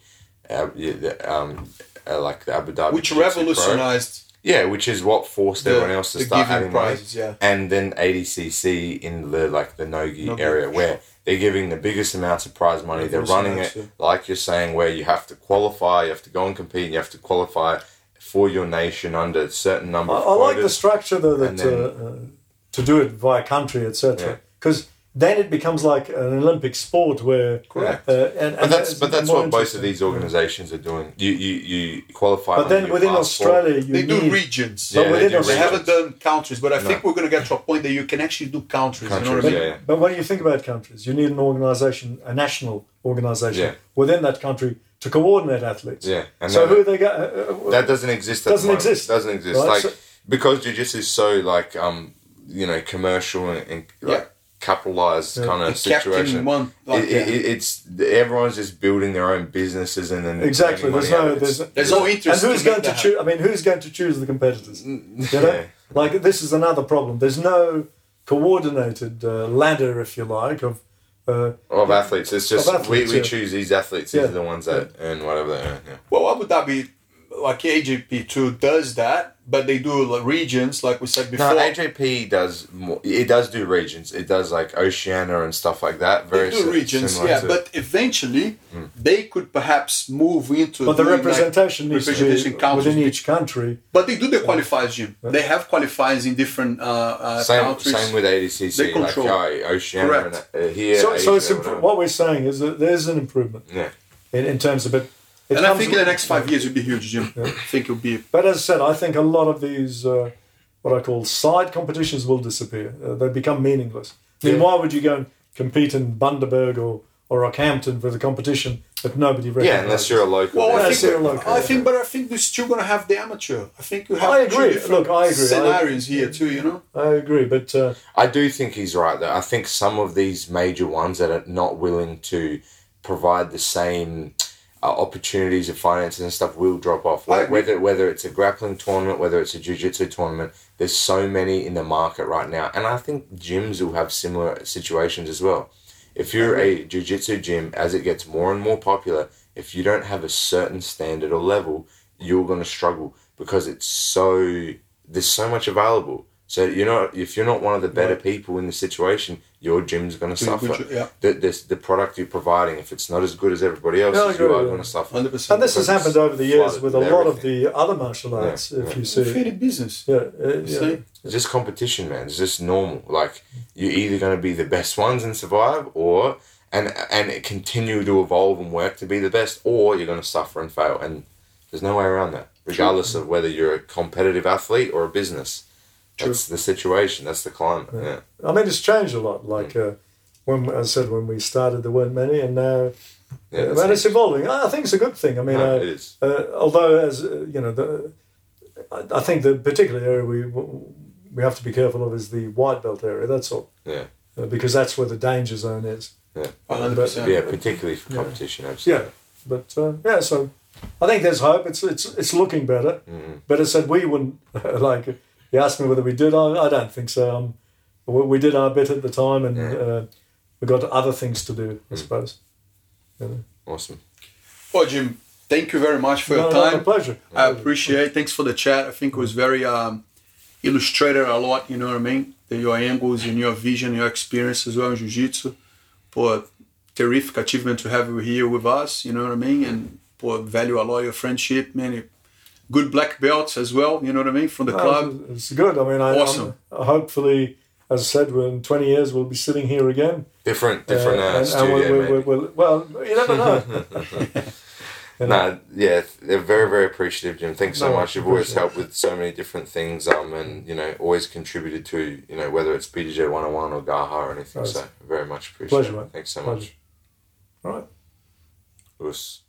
uh, yeah, the, um, uh, like the Abu Dhabi. Which revolutionized Yeah, which is what forced The- everyone else to start giving adding money. prizes, yeah. And then ADCC in the like the Nogi, Nogi, area where they're giving the biggest amounts of prize money. They're running it like you're saying, where you have to qualify, you have to go and compete, and you have to qualify for your nation under a certain number I, I like the structure though that then- uh, uh, to do it via country, etc. Because then it becomes like an Olympic sport where. Correct. Uh, and, But and that's but that's what both of these organisations are doing. You you you qualify. But then within. Australia, you They do need, regions. Yeah, But they within do Australia- They haven't done countries, but I think we're going to get to a point that you can actually do countries. you know what I Countries, mean? yeah, yeah. But when you think about countries, you need an organisation, a national organisation Yeah. within that country to coordinate athletes. Yeah, and So that, who they got? Uh, uh, that doesn't exist. At Doesn't the exist. Doesn't exist. Right, Like so- because jiu-jitsu is so like um you know commercial and, and like Yeah. Capitalized Yeah. kind of The situation. one, like it, it, it- it's everyone's just building their own businesses and then exactly. making There's no. of. There's, There's no interest And who's to going to choose? I mean, who's going to choose the competitors? You know, Yeah. like this is another problem. There's no coordinated uh, ladder, if you like, of. Uh, of athletes. It's just athletes, we, we yeah. choose these athletes. These Yeah. are the ones that earn whatever they earn. Yeah. Well, that Dhabi, like AJP2, does that, but they do regions, like we said before. No, AJP does more. It does do regions. It does like Oceania and stuff like that. Very they do regions, yeah, to- but eventually they could perhaps move into. but the doing, like, representation needs to be countries. within each country. But they do the qualifiers, Jim. They have qualifiers in different uh, uh, same countries. same with ADCC. They like control. oh, Oceania Correct. and uh, here. so, so it's imp- what we're saying is that there's an improvement Yeah. in, in terms of it. It and I think in the next five years it'll be huge, Jim. I think it'll be. But as I said, I think a lot of these, uh, what I call side competitions, will disappear. Uh, they become meaningless. I mean, Yeah. why would you go and compete in Bundaberg or, or Rockhampton for the competition that nobody recognizes? Yeah, unless you're a local. Well, Yeah, I I think, see a local, I yeah. think, but I think we're still going to have the amateur. I think you have I agree. different Look, I agree. I- scenarios here too. You know, I agree, but uh, I do think he's right though. I think some of these major ones that are not willing to provide the same uh, opportunities of finances and stuff will drop off. Like whether whether it's a grappling tournament, whether it's a jiu-jitsu tournament, there's so many in the market right now, and I think gyms will have similar situations as well. If you're a jiu-jitsu gym, as it gets more and more popular, if you don't have a certain standard or level, you're going to struggle because it's so there's so much available. So you're not if you're not one of the better people in the situation, your gym's going to suffer. good yeah. The, this, the product you're providing, if it's not as good as everybody else, Yeah, I you are going to suffer. hundred percent. and this has happened over the years with a with lot of the other martial arts. Yeah, if yeah. you see, Faded business. yeah, uh, yeah. See? It's just competition, man. It's just normal. Like you're either going to be the best ones and survive, or and and continue to evolve and work to be the best, or you're going to suffer and fail. And there's no way around that, regardless of whether you're a competitive athlete or a business. That's the situation. That's the climate. Yeah. I mean, it's changed a lot. Like uh, when I said, when we started, there weren't many, and now, Yeah, uh, and it's evolving. I think it's a good thing. I mean, No, uh, it is. Uh, although, as uh, you know, the, I, I think the particular area we we have to be careful of is the white belt area. That's all, Yeah. uh, because that's where the danger zone is. hundred But- percent. Yeah, particularly for Yeah. competition. Absolutely. Yeah, but uh, yeah, so I think there's hope. It's it's it's looking better. Mhm. But as I said we wouldn't [laughs] like. You asked me whether we did. I, I don't think so. Um, we, we did our bit at the time, and Yeah. uh, we got other things to do. I Mm. suppose. Awesome. Well, Jim, thank you very much for No, your no, time. a pleasure. I appreciate. Thanks for the chat. I think it was very um, illustrated a lot. You know what I mean? The, your angles and your vision, your experience as well in jiu-jitsu. For terrific achievement to have you here with us. You know what I mean? And for value a lot your friendship, man. Good black belts as well. You know what I mean? From the No, club. It's, it's good. I mean, I, Awesome. I'm- hopefully, as I said, we're in 20 years we'll be sitting here again. Different, different uh, and- and studio. we'll- we'll- maybe. we'll- well, you never know. [laughs] [laughs] You know? No, yeah, they're very, very appreciative, Jim. Thanks so No, much. You've always helped with so many different things, um, and you know, always contributed to you know whether it's BJJ one hundred and one or Garra or anything. Nice. So very much appreciate Pleasure, it. mate. Thanks so Pleasure. much. All right. Us.